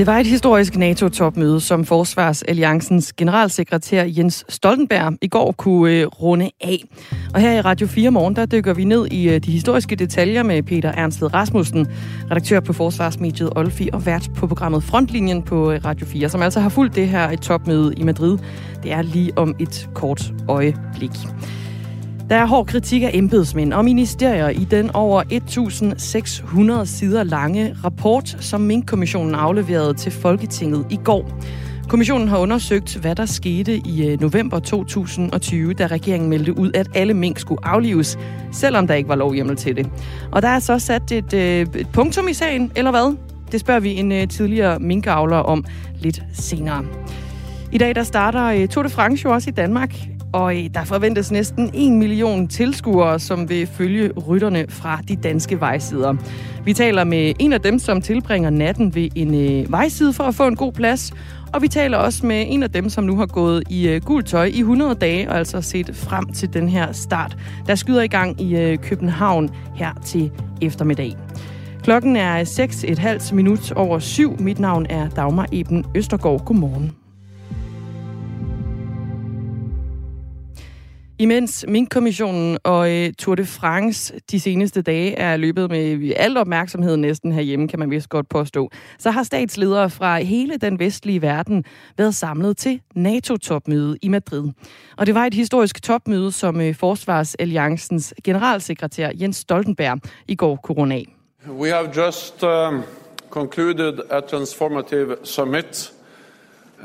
Det var et historisk NATO-topmøde, som Forsvarsalliancens generalsekretær Jens Stoltenberg i går kunne øh, runde af. Og her i Radio 4 morgen, der dykker vi ned i øh, de historiske detaljer med Peter Ernsted Rasmussen, redaktør på Forsvarsmediet Olfi og vært på programmet Frontlinjen på øh, Radio 4, som altså har fulgt det her et topmøde i Madrid. Det er lige om et kort øjeblik. Der er hård kritik af embedsmænd og ministerier i den over 1.600 sider lange rapport, som Mink-kommissionen afleverede til Folketinget i går. Kommissionen har undersøgt, hvad der skete i øh, november 2020, da regeringen meldte ud, at alle mink skulle aflives, selvom der ikke var lovhjemmel til det. Og der er så sat et, øh, et punktum i sagen, eller hvad? Det spørger vi en øh, tidligere minkavler om lidt senere. I dag der starter Tour de France jo også i Danmark. Og øh, der forventes næsten 1 million tilskuere, som vil følge rytterne fra de danske vejsider. Vi taler med en af dem, som tilbringer natten ved en øh, vejside for at få en god plads. Og vi taler også med en af dem, som nu har gået i øh, gult tøj i 100 dage, og altså set frem til den her start, der skyder i gang i øh, København her til eftermiddag. Klokken er 6.30 minut over syv. Mit navn er Dagmar Eben Østergaard. Godmorgen. Imens Mink-kommissionen og øh, Tour de France de seneste dage er løbet med al opmærksomhed næsten herhjemme, kan man vist godt påstå, så har statsledere fra hele den vestlige verden været samlet til NATO-topmøde i Madrid. Og det var et historisk topmøde, som øh, Forsvarsalliancens generalsekretær Jens Stoltenberg i går kunne af. We have just um, concluded a transformative summit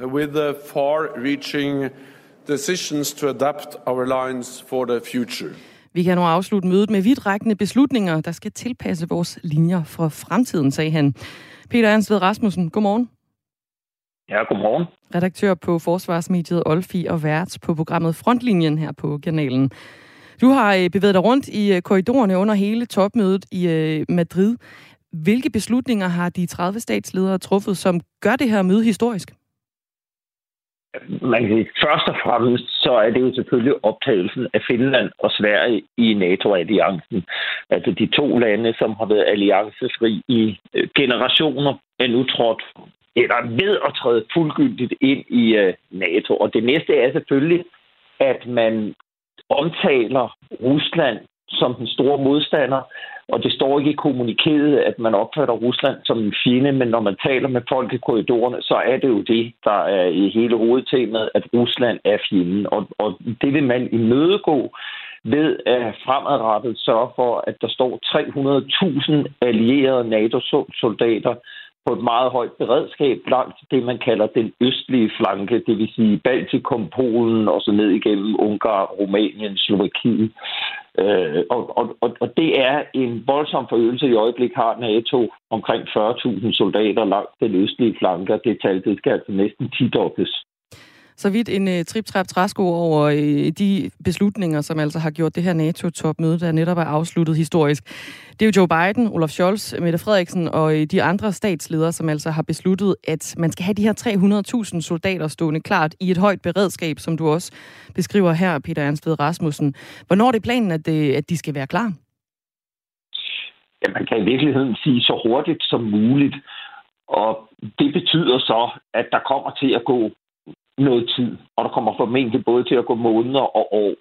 with the far-reaching decisions to adapt our lines for the future. Vi kan nu afslutte mødet med vidtrækkende beslutninger, der skal tilpasse vores linjer for fremtiden, sagde han. Peter Ansved Rasmussen, godmorgen. Ja, godmorgen. Redaktør på Forsvarsmediet Olfi og vært på programmet Frontlinjen her på kanalen. Du har øh, bevæget dig rundt i øh, korridorerne under hele topmødet i øh, Madrid. Hvilke beslutninger har de 30 statsledere truffet, som gør det her møde historisk? Man kan først og fremmest, så er det jo selvfølgelig optagelsen af Finland og Sverige i NATO-alliancen. Altså de to lande, som har været alliancefri i øh, generationer, er nu trådt eller ved at træde fuldgyldigt ind i øh, NATO. Og det næste er selvfølgelig, at man omtaler Rusland som den store modstander, og det står ikke i kommunikeret, at man opfatter Rusland som en fjende, men når man taler med folk i korridorerne, så er det jo det, der er i hele hovedtemaet, at Rusland er fjenden. Og, og det vil man imødegå ved at fremadrettet sørge for, at der står 300.000 allierede NATO-soldater på et meget højt beredskab langt det, man kalder den østlige flanke, det vil sige Baltikum, Polen og så ned igennem Ungarn, Rumænien, Slovakiet. Øh, og, og, og det er en voldsom forøgelse i øjeblikket har NATO omkring 40.000 soldater langt den østlige flanke, og det tal det skal altså næsten 10 dobbelt så vidt en øh, uh, trip-trap træsko over uh, de beslutninger, som altså har gjort det her NATO-topmøde, der netop er afsluttet historisk. Det er jo Joe Biden, Olaf Scholz, Mette Frederiksen og uh, de andre statsledere, som altså har besluttet, at man skal have de her 300.000 soldater stående klart i et højt beredskab, som du også beskriver her, Peter Ernstved Rasmussen. Hvornår er det planen, at, det, at de skal være klar? Ja, man kan i virkeligheden sige så hurtigt som muligt. Og det betyder så, at der kommer til at gå noget tid, og der kommer formentlig både til at gå måneder og år,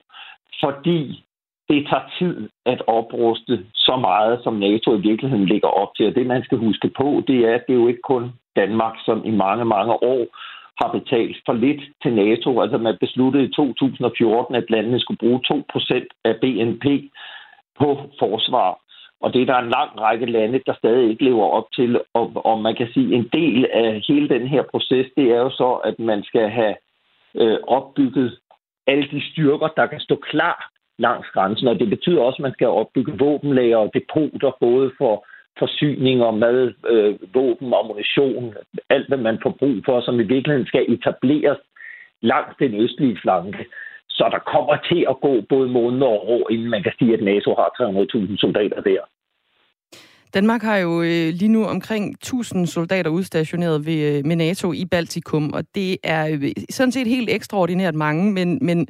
fordi det tager tid at opruste så meget, som NATO i virkeligheden ligger op til. Og det, man skal huske på, det er, at det er jo ikke kun Danmark, som i mange, mange år har betalt for lidt til NATO. Altså man besluttede i 2014, at landene skulle bruge 2% af BNP på forsvar. Og det er der en lang række lande, der stadig ikke lever op til. Og, og man kan sige, en del af hele den her proces, det er jo så, at man skal have øh, opbygget alle de styrker, der kan stå klar langs grænsen. Og det betyder også, at man skal opbygge våbenlager og depoter, både for forsyninger, mad, øh, våben, ammunition, alt hvad man får brug for, som i virkeligheden skal etableres langs den østlige flanke. Så der kommer til at gå både måneder og år, inden man kan sige, at NATO har 300.000 soldater der. Danmark har jo øh, lige nu omkring 1000 soldater udstationeret ved, øh, med NATO i Baltikum, og det er øh, sådan set helt ekstraordinært mange, men, men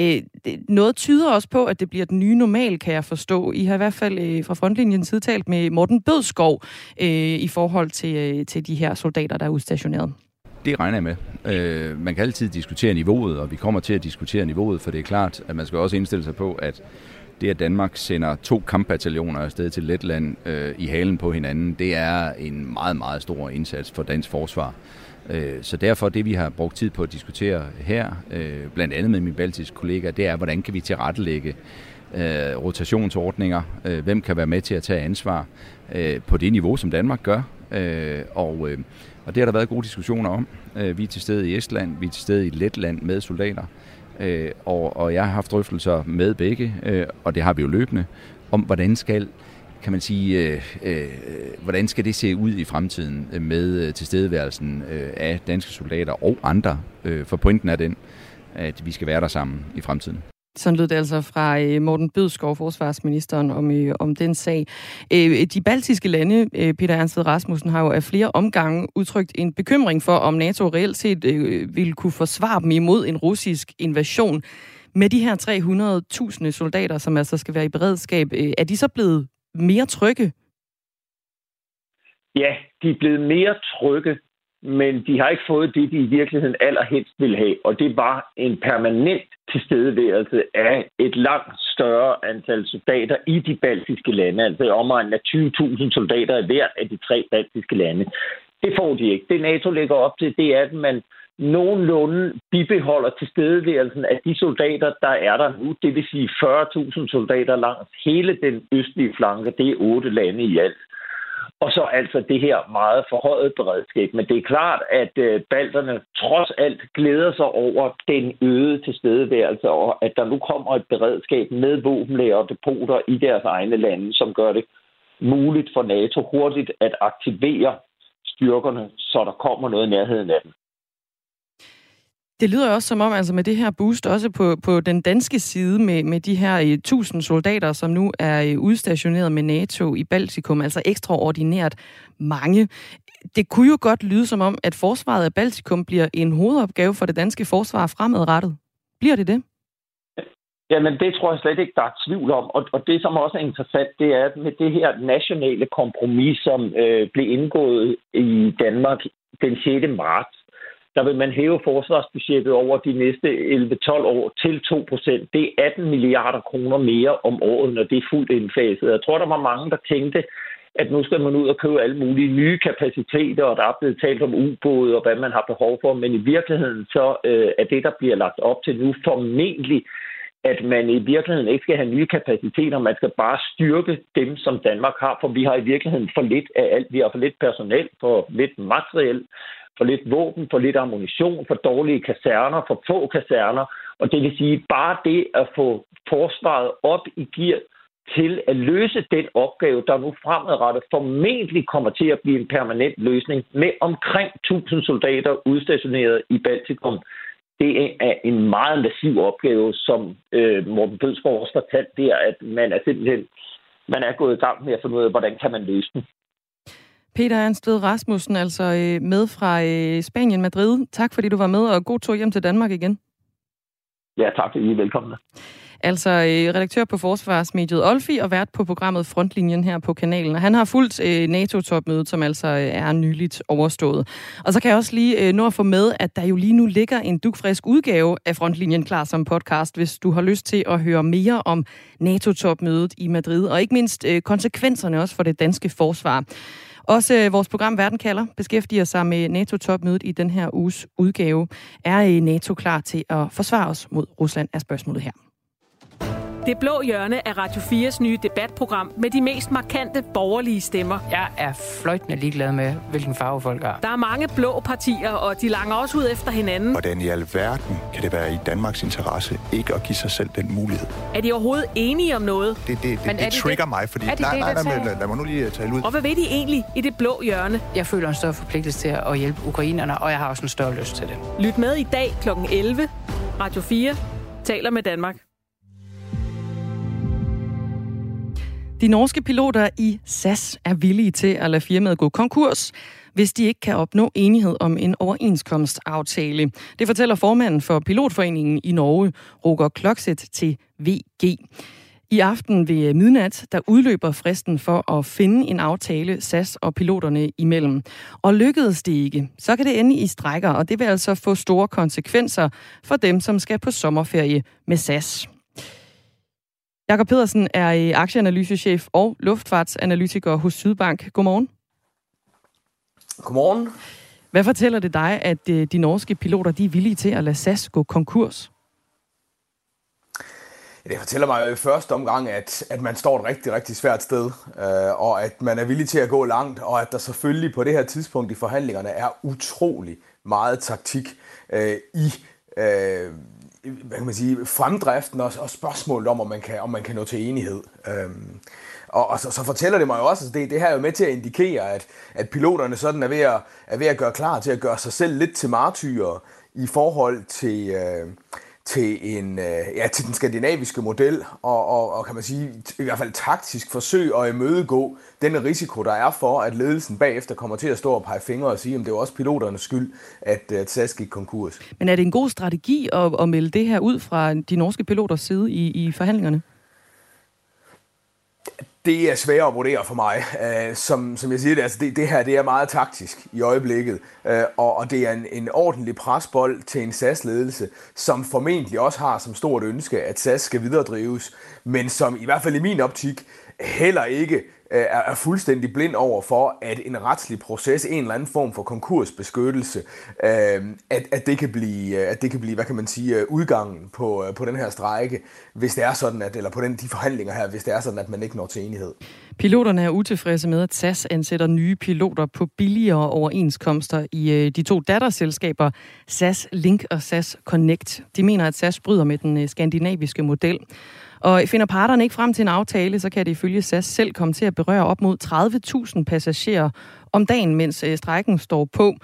øh, det, noget tyder også på, at det bliver den nye normal, kan jeg forstå. I har i hvert fald øh, fra frontlinjen tid talt med Morten Bødskov øh, i forhold til, øh, til de her soldater, der er udstationeret. Det regner jeg med. Øh, man kan altid diskutere niveauet, og vi kommer til at diskutere niveauet, for det er klart, at man skal også indstille sig på, at det, at Danmark sender to kampbataljoner afsted til Letland øh, i halen på hinanden, det er en meget, meget stor indsats for dansk forsvar. Øh, så derfor det, vi har brugt tid på at diskutere her, øh, blandt andet med min baltiske kollega, det er, hvordan kan vi tilrettelægge øh, rotationsordninger, øh, hvem kan være med til at tage ansvar øh, på det niveau, som Danmark gør. Øh, og, øh, og det har der været gode diskussioner om. Øh, vi er til stede i Estland, vi er til stede i Letland med soldater. Øh, og, og jeg har haft drøftelser med begge, øh, og det har vi jo løbende, om hvordan skal kan man sige, øh, øh, hvordan skal det se ud i fremtiden med øh, tilstedeværelsen øh, af danske soldater og andre? Øh, for pointen er den, at vi skal være der sammen i fremtiden. Sådan lød det altså fra øh, Morten Bødskov, forsvarsministeren, om, øh, om den sag. Øh, de baltiske lande, øh, Peter Ernst Rasmussen, har jo af flere omgange udtrykt en bekymring for, om NATO reelt set øh, ville kunne forsvare dem imod en russisk invasion. Med de her 300.000 soldater, som altså skal være i beredskab, øh, er de så blevet mere trygge? Ja, de er blevet mere trygge men de har ikke fået det, de i virkeligheden allerhelst ville have, og det var en permanent tilstedeværelse af et langt større antal soldater i de baltiske lande, altså omegnen af 20.000 soldater i hver af de tre baltiske lande. Det får de ikke. Det NATO lægger op til, det er, at man nogenlunde bibeholder tilstedeværelsen af de soldater, der er der nu. Det vil sige 40.000 soldater langs hele den østlige flanke. Det er otte lande i alt. Og så altså det her meget forhøjet beredskab. Men det er klart, at øh, balterne trods alt glæder sig over den øgede tilstedeværelse, og at der nu kommer et beredskab med våbenlager og depoter i deres egne lande, som gør det muligt for NATO hurtigt at aktivere styrkerne, så der kommer noget i nærheden af dem. Det lyder også som om, altså med det her boost, også på, på den danske side med, med de her øh, 1000 soldater, som nu er øh, udstationeret med NATO i Baltikum, altså ekstraordinært mange. Det kunne jo godt lyde som om, at forsvaret af Baltikum bliver en hovedopgave for det danske forsvar fremadrettet. Bliver det det? Jamen, det tror jeg slet ikke, der er tvivl om. Og, og det, som også er interessant, det er, at med det her nationale kompromis, som øh, blev indgået i Danmark den 6. marts, der vil man hæve forsvarsbudgettet over de næste 11-12 år til 2% Det er 18 milliarder kroner mere om året, når det er fuldt indfaset. Jeg tror, der var mange, der tænkte, at nu skal man ud og købe alle mulige nye kapaciteter, og der er blevet talt om ubåde og hvad man har behov for, men i virkeligheden så øh, er det, der bliver lagt op til nu, formentlig at man i virkeligheden ikke skal have nye kapaciteter, man skal bare styrke dem, som Danmark har, for vi har i virkeligheden for lidt af alt. Vi har for lidt personel, for lidt materiel, for lidt våben, for lidt ammunition, for dårlige kaserner, for få kaserner. Og det vil sige, bare det at få forsvaret op i gear til at løse den opgave, der nu fremadrettet formentlig kommer til at blive en permanent løsning med omkring 1000 soldater udstationeret i Baltikum. Det er en meget massiv opgave, som øh, Morten Bødsborg også fortalte der, at man er simpelthen man er gået i gang med at finde ud af, hvordan kan man løse den. Peter Ernst Ved Rasmussen, altså øh, med fra øh, Spanien, Madrid. Tak fordi du var med, og god tur hjem til Danmark igen. Ja, tak I er velkomne. Altså øh, redaktør på Forsvarsmediet Olfi og vært på programmet Frontlinjen her på kanalen. Og han har fulgt NATO-topmødet, som altså er nyligt overstået. Og så kan jeg også lige nå at få med, at der jo lige nu ligger en dugfrisk udgave af Frontlinjen klar som podcast, hvis du har lyst til at høre mere om NATO-topmødet i Madrid, og ikke mindst konsekvenserne også for det danske forsvar. Også øh, vores program Verden kalder beskæftiger sig med NATO-topmødet i den her uges udgave. Er øh, NATO klar til at forsvare os mod Rusland, er spørgsmålet her. Det blå hjørne er Radio 4's nye debatprogram med de mest markante borgerlige stemmer. Jeg er fløjtende ligeglad med, hvilken farve folk har. Der er mange blå partier, og de langer også ud efter hinanden. Hvordan i alverden kan det være i Danmarks interesse ikke at give sig selv den mulighed? Er de overhovedet enige om noget? Det, det, det, det, det trigger det? mig, fordi... Er det nej, nej, nej, nej, lad, lad mig nu lige tale ud. Og hvad ved de egentlig i det blå hjørne? Jeg føler en større forpligtelse til at hjælpe ukrainerne, og jeg har også en større lyst til det. Lyt med i dag kl. 11. Radio 4 taler med Danmark. De norske piloter i SAS er villige til at lade firmaet gå konkurs, hvis de ikke kan opnå enighed om en overenskomstaftale. Det fortæller formanden for Pilotforeningen i Norge, Roger Klokset til VG. I aften ved midnat, der udløber fristen for at finde en aftale SAS og piloterne imellem. Og lykkedes det ikke, så kan det ende i strækker, og det vil altså få store konsekvenser for dem, som skal på sommerferie med SAS. Jakob Pedersen er aktieanalysechef og luftfartsanalytiker hos Sydbank. Godmorgen. Godmorgen. Hvad fortæller det dig, at øh, de norske piloter de er villige til at lade SAS gå konkurs? Det fortæller mig jo i første omgang, at, at man står et rigtig, rigtig svært sted, øh, og at man er villig til at gå langt, og at der selvfølgelig på det her tidspunkt i forhandlingerne er utrolig meget taktik øh, i øh, hvad kan man sige, fremdriften og, og spørgsmålet om, om man kan, om man kan nå til enighed. Øhm, og, og så, så fortæller det mig jo også, at det, det her er jo med til at indikere, at, at piloterne sådan er ved, at, er ved at gøre klar til at gøre sig selv lidt til martyrer i forhold til, øh, til, en, øh, ja, til den skandinaviske model, og, og, og kan man sige, i hvert fald taktisk forsøg at imødegå den risiko, der er for, at ledelsen bagefter kommer til at stå og pege fingre og sige, at det er også piloternes skyld, at, at SAS gik konkurs. Men er det en god strategi at, at melde det her ud fra de norske piloters side i, i forhandlingerne? Det er svært at vurdere for mig. Uh, som, som jeg siger, det, altså det, det her det er meget taktisk i øjeblikket, uh, og, og det er en, en ordentlig presbold til en SAS-ledelse, som formentlig også har som stort ønske, at SAS skal videredrives, men som i hvert fald i min optik heller ikke Øh, er, er fuldstændig blind over for, at en retslig proces, en eller anden form for konkursbeskyttelse, øh, at, at, det kan blive, øh, at det kan blive, hvad kan man sige, udgangen på, på den her strejke, hvis det er sådan, at, eller på den, de forhandlinger her, hvis det er sådan, at man ikke når til enighed. Piloterne er utilfredse med, at SAS ansætter nye piloter på billigere overenskomster i de to datterselskaber SAS Link og SAS Connect. De mener, at SAS bryder med den skandinaviske model. Og finder parterne ikke frem til en aftale, så kan det ifølge SAS selv komme til at berøre op mod 30.000 passagerer om dagen, mens øh, strækken står på.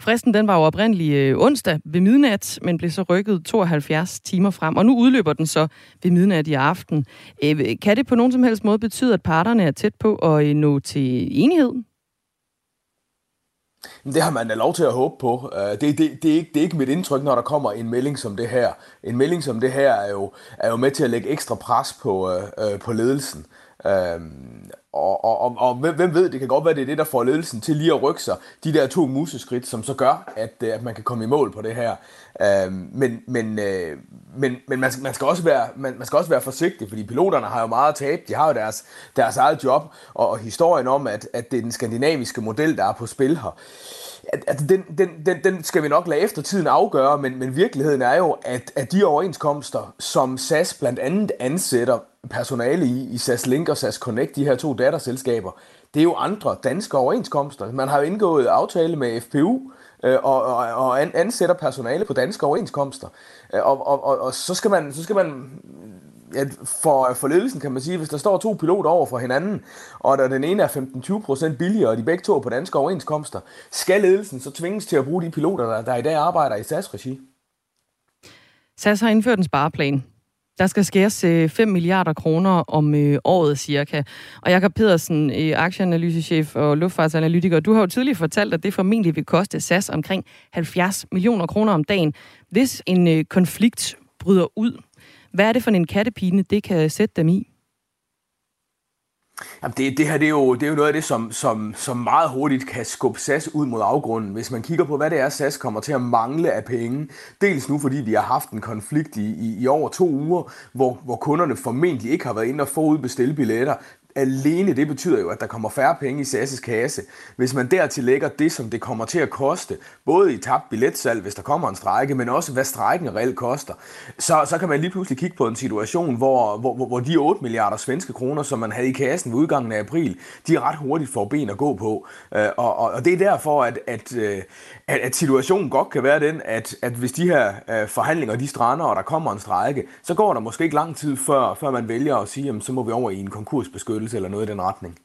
Fristen den var jo oprindelig øh, onsdag ved midnat, men blev så rykket 72 timer frem, og nu udløber den så ved midnat i aften. Øh, kan det på nogen som helst måde betyde, at parterne er tæt på at nå til enighed? Det har man da lov til at håbe på. Øh, det, det, det, er ikke, det er ikke mit indtryk, når der kommer en melding som det her. En melding som det her er jo, er jo med til at lægge ekstra pres på, øh, øh på ledelsen. Øh, og, og, og, og hvem ved, det kan godt være, det er det, der får ledelsen til lige at rykke sig. De der to museskridt, som så gør, at, øh, at man kan komme i mål på det her. Øh, men men, øh, men, men man, man, skal også være, man, man skal også være forsigtig, fordi piloterne har jo meget at tabe. De har jo deres, deres eget job, og, og historien om, at, at det er den skandinaviske model, der er på spil her at, den, den, den, den skal vi nok lade eftertiden afgøre, men, men virkeligheden er jo, at, at de overenskomster, som SAS blandt andet ansætter personale i, i SAS Link og SAS Connect, de her to datterselskaber, det er jo andre danske overenskomster. Man har jo indgået aftale med FPU, øh, og, og, og ansætter personale på danske overenskomster. Øh, og, og, og, og så, skal man, så skal man ja, for, for ledelsen kan man sige, hvis der står to piloter over for hinanden, og der den ene er 15-20% billigere, og de begge to er på danske overenskomster, skal ledelsen så tvinges til at bruge de piloter, der, der i dag arbejder i SAS-regi? SAS har indført en spareplan. Der skal skæres øh, 5 milliarder kroner om øh, året cirka. Og Jakob Pedersen, øh, aktieanalysechef og luftfartsanalytiker, du har jo tidligere fortalt, at det formentlig vil koste SAS omkring 70 millioner kroner om dagen, hvis en øh, konflikt bryder ud. Hvad er det for en kattepine, det kan sætte dem i? Jamen det, det her det er, jo, det er jo noget af det, som, som, som meget hurtigt kan skubbe SAS ud mod afgrunden. Hvis man kigger på, hvad det er, SAS kommer til at mangle af penge. Dels nu, fordi vi har haft en konflikt i, i, i over to uger, hvor, hvor kunderne formentlig ikke har været inde og forudbestille billetter alene det betyder jo, at der kommer færre penge i SAS' kasse. Hvis man dertil lægger det, som det kommer til at koste, både i tabt billetsalg, hvis der kommer en strække, men også hvad strækken reelt koster, så, så kan man lige pludselig kigge på en situation, hvor, hvor, hvor de 8 milliarder svenske kroner, som man havde i kassen ved udgangen af april, de ret hurtigt får ben at gå på. Øh, og, og, og det er derfor, at, at, øh, at, at situationen godt kan være den, at, at hvis de her øh, forhandlinger de strander, og der kommer en strække, så går der måske ikke lang tid før, før man vælger at sige, jamen, så må vi over i en konkursbeskyttelse eller noget i den retning.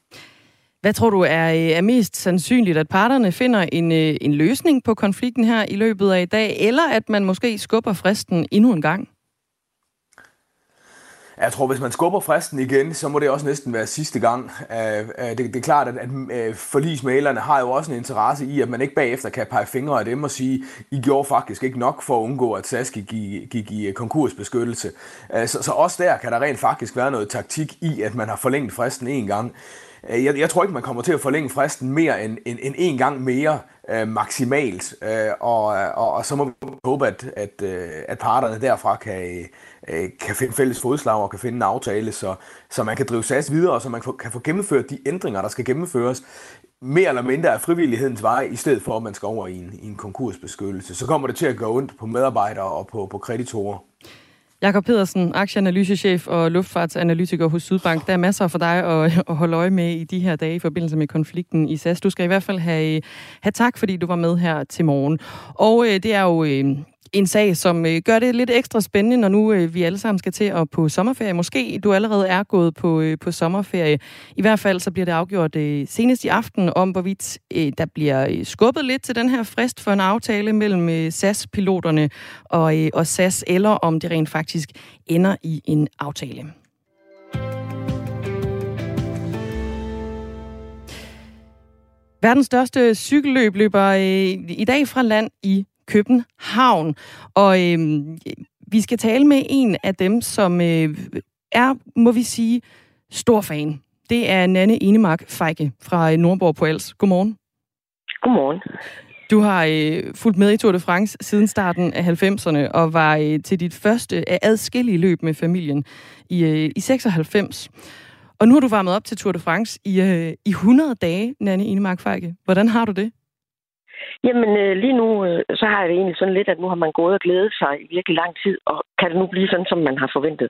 Hvad tror du er, øh, er mest sandsynligt, at parterne finder en, øh, en løsning på konflikten her i løbet af i dag, eller at man måske skubber fristen endnu en gang? Jeg tror, hvis man skubber fristen igen, så må det også næsten være sidste gang. Øh, øh, det, det er klart, at, at øh, forlismalerne har jo også en interesse i, at man ikke bagefter kan pege fingre af dem og sige, I gjorde faktisk ikke nok for at undgå, at SAS gik i, gik i konkursbeskyttelse. Så, så også der kan der rent faktisk være noget taktik i, at man har forlænget fristen en gang. Øh, jeg, jeg tror ikke, man kommer til at forlænge fristen mere end, end, end en gang mere øh, maksimalt, øh, og, og, og så må vi håbe, at, at, øh, at parterne derfra kan, øh, kan finde fælles fodslag og kan finde en aftale, så, så man kan drive SAS videre, og så man kan få gennemført de ændringer, der skal gennemføres, mere eller mindre af frivillighedens vej, i stedet for, at man skal over i en, i en konkursbeskyttelse. Så kommer det til at gå ondt på medarbejdere og på, på kreditorer. Jakob Pedersen, aktieanalysechef og luftfartsanalytiker hos Sydbank. Der er masser for dig at, at holde øje med i de her dage i forbindelse med konflikten i SAS. Du skal i hvert fald have, have tak, fordi du var med her til morgen. Og øh, det er jo øh, en sag, som øh, gør det lidt ekstra spændende, når nu øh, vi alle sammen skal til at på sommerferie. Måske du allerede er gået på, øh, på sommerferie. I hvert fald så bliver det afgjort øh, senest i aften om, hvorvidt øh, der bliver øh, skubbet lidt til den her frist for en aftale mellem øh, SAS-piloterne og, øh, og SAS, eller om det rent faktisk ender i en aftale. Verdens største cykelløb løber øh, i dag fra land i København. Og øh, vi skal tale med en af dem, som øh, er, må vi sige, stor fan. Det er Nanne Enemark Feike fra Nordborg på Als. Godmorgen. Godmorgen. Du har øh, fulgt med i Tour de France siden starten af 90'erne og var øh, til dit første af adskillige løb med familien i, øh, i 96. Og nu har du varmet op til Tour de France i, øh, i 100 dage, Nanne Enemark Feike. Hvordan har du det? Jamen øh, lige nu, øh, så har jeg det egentlig sådan lidt, at nu har man gået og glædet sig i virkelig lang tid, og kan det nu blive sådan, som man har forventet?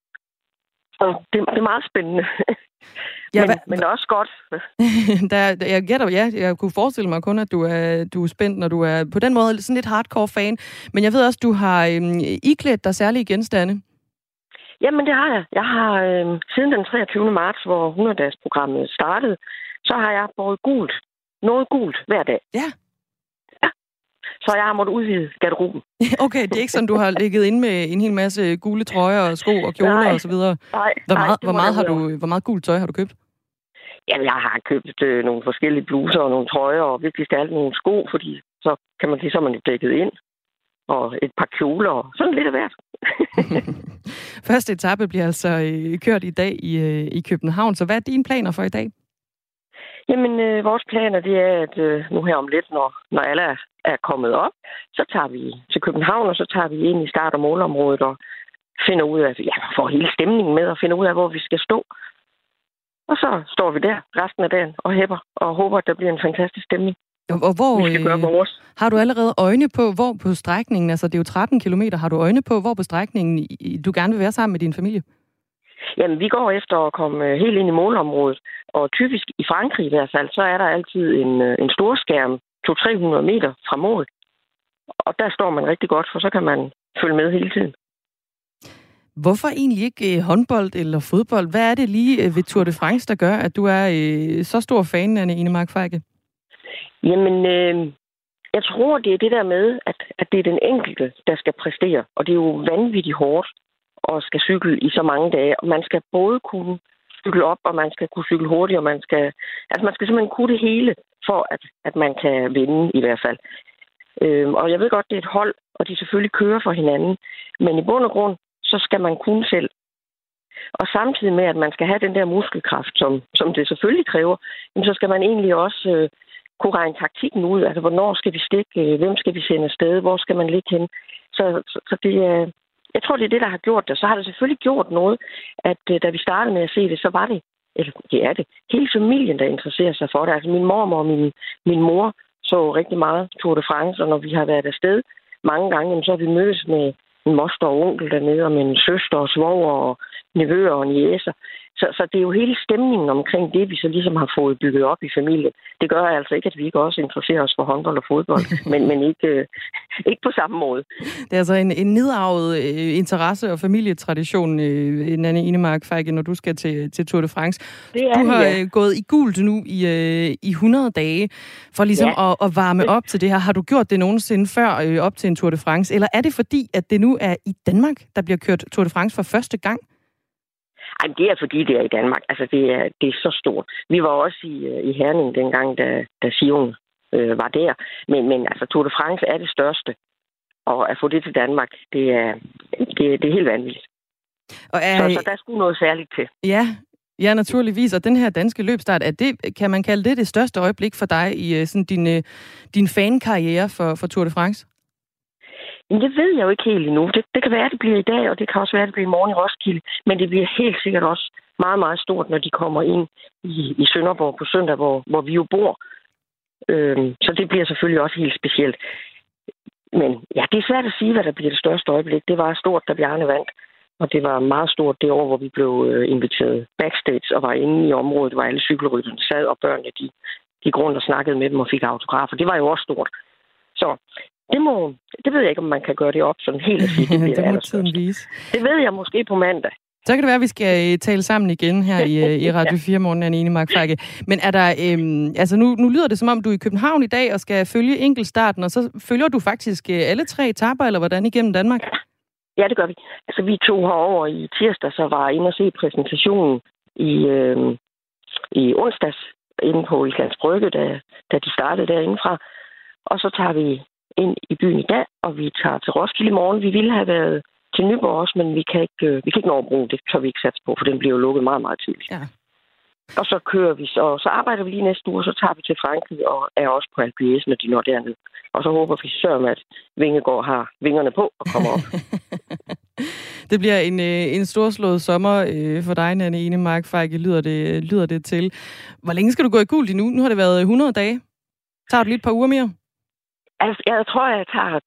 Og det, det er meget spændende. Ja, men, men også godt. der, jeg gætter, ja, jeg kunne forestille mig kun, at du er, du er spændt, når du er på den måde sådan lidt hardcore fan. Men jeg ved også, du har øhm, iklædt dig særlige genstande. Jamen, det har jeg. Jeg har øhm, siden den 23. marts, hvor 100-dages-programmet startede, så har jeg båret gult. Noget gult hver dag. Ja. Så jeg har måttet udvide garderoben. okay, det er ikke sådan, du har ligget inde med en hel masse gule trøjer og sko og kjoler nej, og så videre? Nej, hvor meget, nej, hvor meget, har du, hvor meget gult tøj har du købt? Jamen, jeg har købt øh, nogle forskellige bluser og nogle trøjer, og vigtigst af alt nogle sko, fordi så kan man sige, så er man jo dækket ind. Og et par kjoler, og sådan lidt af hvert. Første etape bliver altså øh, kørt i dag i, øh, i København, så hvad er dine planer for i dag? Jamen, øh, vores planer, det er, at øh, nu her om lidt, når, når alle er, er kommet op, så tager vi til København, og så tager vi ind i start- og målområdet og finder ud af, ja, får hele stemningen med og finder ud af, hvor vi skal stå. Og så står vi der resten af dagen og hæpper og håber, at der bliver en fantastisk stemning. Og hvor, vi skal gøre øh, vores. Har du allerede øjne på, hvor på strækningen, altså det er jo 13 km, har du øjne på, hvor på strækningen du gerne vil være sammen med din familie? Jamen, vi går efter at komme øh, helt ind i målområdet, og typisk i Frankrig i hvert fald, så er der altid en, øh, en stor skærm 200-300 meter fra mål. Og der står man rigtig godt, for så kan man følge med hele tiden. Hvorfor egentlig ikke øh, håndbold eller fodbold? Hvad er det lige ved Tour de France, der gør, at du er så stor fan af Ine Mark Feige? Jamen, øh, jeg tror, det er det der med, at, at det er den enkelte, der skal præstere. Og det er jo vanvittigt hårdt og skal cykle i så mange dage. Og man skal både kunne cykle op, og man skal kunne cykle hurtigt, og man skal, altså man skal simpelthen kunne det hele, for at, at man kan vinde i hvert fald. Øhm, og jeg ved godt, det er et hold, og de selvfølgelig kører for hinanden. Men i bund og grund, så skal man kunne selv. Og samtidig med, at man skal have den der muskelkraft, som, som det selvfølgelig kræver, så skal man egentlig også øh, kunne regne taktikken ud. Altså, hvornår skal vi stikke? Øh, hvem skal vi sende afsted? Hvor skal man ligge hen? Så, så, så det er... Jeg tror, det er det, der har gjort det. Så har det selvfølgelig gjort noget, at øh, da vi startede med at se det, så var det, eller det er det, hele familien, der interesserer sig for det. Altså min mormor og min, min mor så rigtig meget Tour de France, og når vi har været afsted mange gange, så har vi mødtes med en moster og onkel dernede, og min søster og svoger og nevøer og niæser. Så, så det er jo hele stemningen omkring det, vi så ligesom har fået bygget op i familien. Det gør altså ikke, at vi ikke også interesserer os for håndbold og fodbold, men, men ikke, øh, ikke på samme måde. Det er altså en, en nedarvet øh, interesse og familietradition, øh, Nanne Inemark Feige, når du skal til, til Tour de France. Det er du har ja. øh, gået i gult nu i, øh, i 100 dage for ligesom ja. at, at varme op til det her. Har du gjort det nogensinde før øh, op til en Tour de France, eller er det fordi, at det nu er i Danmark, der bliver kørt Tour de France for første gang? Ej, det er fordi, det er i Danmark. Altså, det er, det er så stort. Vi var også i, øh, i Herning dengang, da, da Sion øh, var der. Men, men altså, Tour de France er det største. Og at få det til Danmark, det er, det, det er helt vanvittigt. Og er... så, så der skulle noget særligt til. Ja, Ja, naturligvis. Og den her danske løbstart, er det, kan man kalde det det største øjeblik for dig i øh, sådan din, øh, din fankarriere for, for Tour de France? Men det ved jeg jo ikke helt endnu. Det, det kan være, at det bliver i dag, og det kan også være, at det bliver i morgen i Roskilde. Men det bliver helt sikkert også meget, meget stort, når de kommer ind i, i Sønderborg på søndag, hvor, hvor vi jo bor. Øhm, så det bliver selvfølgelig også helt specielt. Men ja, det er svært at sige, hvad der bliver det største øjeblik. Det var stort, da Bjarne vandt. Og det var meget stort det år, hvor vi blev øh, inviteret backstage og var inde i området, hvor alle cykelrytterne sad, og børnene de gik rundt og snakkede med dem og fik autografer. Det var jo også stort. Så det, må, det ved jeg ikke, om man kan gøre det op sådan helt at sige. Det, det må tiden vise. Det ved jeg måske på mandag. Så kan det være, at vi skal øh, tale sammen igen her i, øh, i Radio 4 morgen, Anne Mark Frække. Men er der, øhm, altså nu, nu lyder det som om, du er i København i dag og skal følge enkeltstarten, og så følger du faktisk øh, alle tre etaper, eller hvordan igennem Danmark? Ja, det gør vi. Altså, vi to herover i tirsdag, så var inde og se præsentationen i, øh, i onsdags inde på Islands Brygge, da, da de startede derindefra. Og så tager vi ind i byen i dag, og vi tager til Roskilde i morgen. Vi ville have været til Nyborg også, men vi kan ikke, øh, vi kan ikke nå at bruge det, så vi ikke satse på, for den bliver jo lukket meget, meget tidligt. Ja. Og så kører vi, så, så arbejder vi lige næste uge, og så tager vi til Frankrig og er også på Alpe når de når derned. Og så håber vi sørger at Vingegård har vingerne på og kommer op. det bliver en, øh, en storslået sommer øh, for dig, Nanne Enemark Fejke, lyder det, lyder det til. Hvor længe skal du gå i guld nu? Nu har det været 100 dage. Tager du lige et par uger mere? Altså, jeg tror, jeg tager,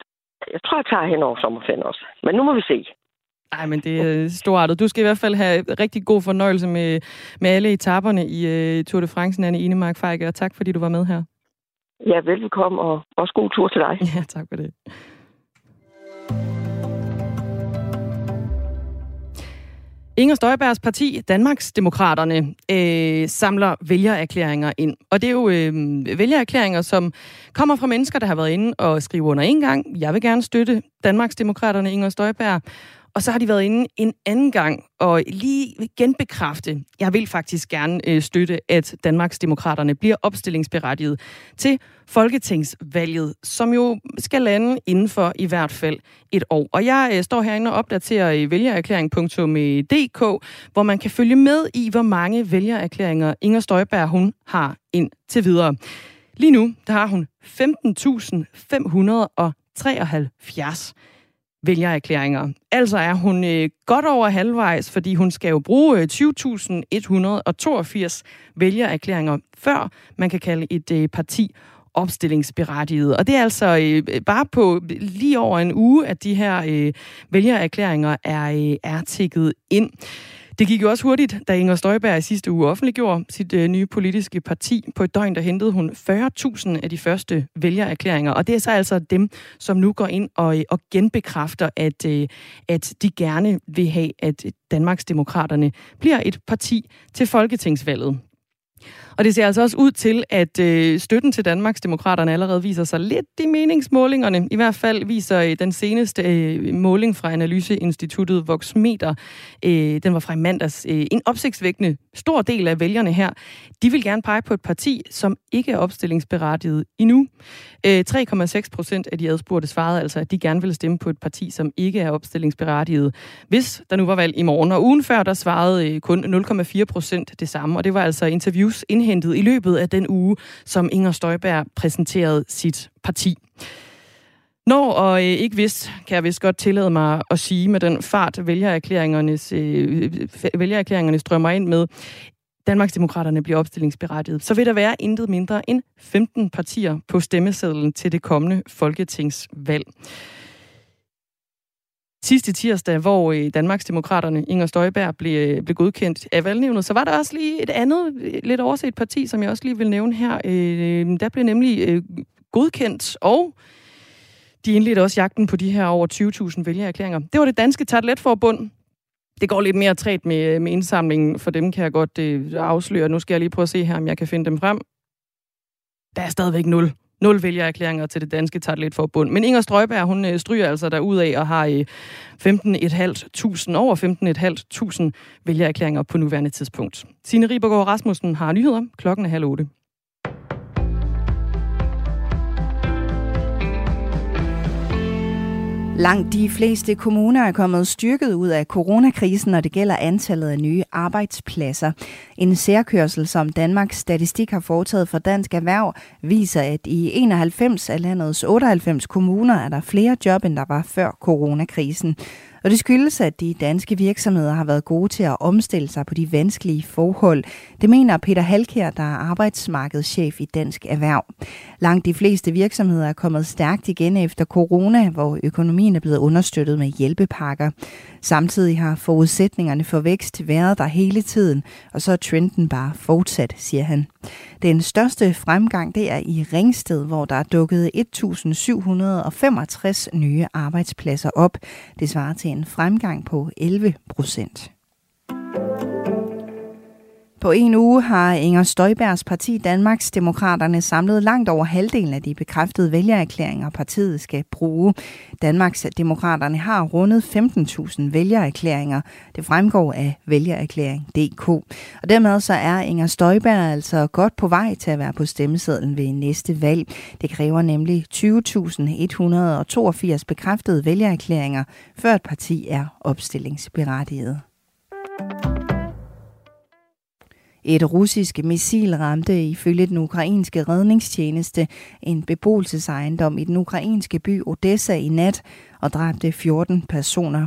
jeg tror, jeg tager hen over sommerferien også. Men nu må vi se. Nej, men det er storartet. Du skal i hvert fald have rigtig god fornøjelse med, med alle etaperne i uh, Tour de France, Nanne Enemark Fejke, og tak fordi du var med her. Ja, velbekomme, og også god tur til dig. Ja, tak for det. Inger Støjbergs parti, Danmarks Demokraterne, øh, samler vælgererklæringer ind. Og det er jo øh, vælgererklæringer, som kommer fra mennesker, der har været inde og skrive under en gang. Jeg vil gerne støtte Danmarks Demokraterne, Inger Støjberg. Og så har de været inde en anden gang og lige genbekræfte, jeg vil faktisk gerne øh, støtte, at Danmarks Demokraterne bliver opstillingsberettiget til Folketingsvalget, som jo skal lande inden for i hvert fald et år. Og jeg øh, står herinde og opdaterer i vælgererklæring.dk, hvor man kan følge med i, hvor mange vælgererklæringer Inger Støjberg hun har ind til videre. Lige nu, der har hun 15.573 vælgererklæringer. Altså er hun øh, godt over halvvejs, fordi hun skal jo bruge øh, 20.182 vælgererklæringer, før man kan kalde et øh, parti opstillingsberettiget. Og det er altså øh, bare på lige over en uge, at de her øh, vælgererklæringer er, øh, er tikket ind. Det gik jo også hurtigt, da Inger Støjberg i sidste uge offentliggjorde sit øh, nye politiske parti. På et døgn, der hentede hun 40.000 af de første vælgererklæringer. Og det er så altså dem, som nu går ind og, øh, og genbekræfter, at, øh, at de gerne vil have, at Danmarks Demokraterne bliver et parti til folketingsvalget. Og det ser altså også ud til, at øh, støtten til Danmarks Demokraterne allerede viser sig lidt i meningsmålingerne. I hvert fald viser øh, den seneste øh, måling fra Analyseinstituttet Voxmeter, øh, den var fra i mandags, øh, en opsigtsvækkende stor del af vælgerne her, de vil gerne pege på et parti, som ikke er opstillingsberettiget endnu. Øh, 3,6 procent af de adspurgte svarede altså, at de gerne ville stemme på et parti, som ikke er opstillingsberettiget, hvis der nu var valg i morgen. Og ugen før, der svarede øh, kun 0,4 procent det samme, og det var altså interviews indhentet i løbet af den uge, som Inger Støjberg præsenterede sit parti. Når og øh, ikke vist, kan jeg vist godt tillade mig at sige med den fart, vælgererklæringernes, øh, vælgererklæringerne strømmer ind med, Danmarksdemokraterne bliver opstillingsberettiget, så vil der være intet mindre end 15 partier på stemmesedlen til det kommende folketingsvalg. Sidste tirsdag, hvor øh, Danmarksdemokraterne Inger Støjberg blev, øh, blev godkendt af valgnævnet, så var der også lige et andet, øh, lidt overset parti, som jeg også lige vil nævne her. Øh, der blev nemlig godkendt, og de indledte også jagten på de her over 20.000 vælgererklæringer. Det var det danske Tartletforbund. Det går lidt mere træt med, med indsamlingen, for dem kan jeg godt øh, afsløre. Nu skal jeg lige prøve at se her, om jeg kan finde dem frem. Der er stadigvæk nul Nul vælgererklæringer til det danske Tartletforbund. Men Inger Strøjberg, hun øh, stryger altså derud af og har øh, 15.500, over 15.500 vælgererklæringer på nuværende tidspunkt. Signe Ribergaard Rasmussen har nyheder. Klokken er halv otte. Langt de fleste kommuner er kommet styrket ud af coronakrisen, når det gælder antallet af nye arbejdspladser. En særkørsel, som Danmarks Statistik har foretaget for Dansk Erhverv, viser, at i 91 af landets 98 kommuner er der flere job, end der var før coronakrisen. Og det skyldes, at de danske virksomheder har været gode til at omstille sig på de vanskelige forhold. Det mener Peter Halkær, der er arbejdsmarkedschef i Dansk Erhverv. Langt de fleste virksomheder er kommet stærkt igen efter corona, hvor økonomien er blevet understøttet med hjælpepakker. Samtidig har forudsætningerne for vækst været der hele tiden, og så er trenden bare fortsat, siger han. Den største fremgang det er i Ringsted, hvor der er dukket 1.765 nye arbejdspladser op. Det svarer til en fremgang på 11 procent. På en uge har Inger Støjbergs parti Danmarks Demokraterne samlet langt over halvdelen af de bekræftede vælgererklæringer, partiet skal bruge. Danmarks Demokraterne har rundet 15.000 vælgererklæringer. Det fremgår af vælgererklæring.dk. Og dermed så er Inger Støjberg altså godt på vej til at være på stemmesedlen ved næste valg. Det kræver nemlig 20.182 bekræftede vælgererklæringer, før et parti er opstillingsberettiget. Et russisk missil ramte ifølge den ukrainske redningstjeneste en beboelsesejendom i den ukrainske by Odessa i nat og dræbte 14 personer.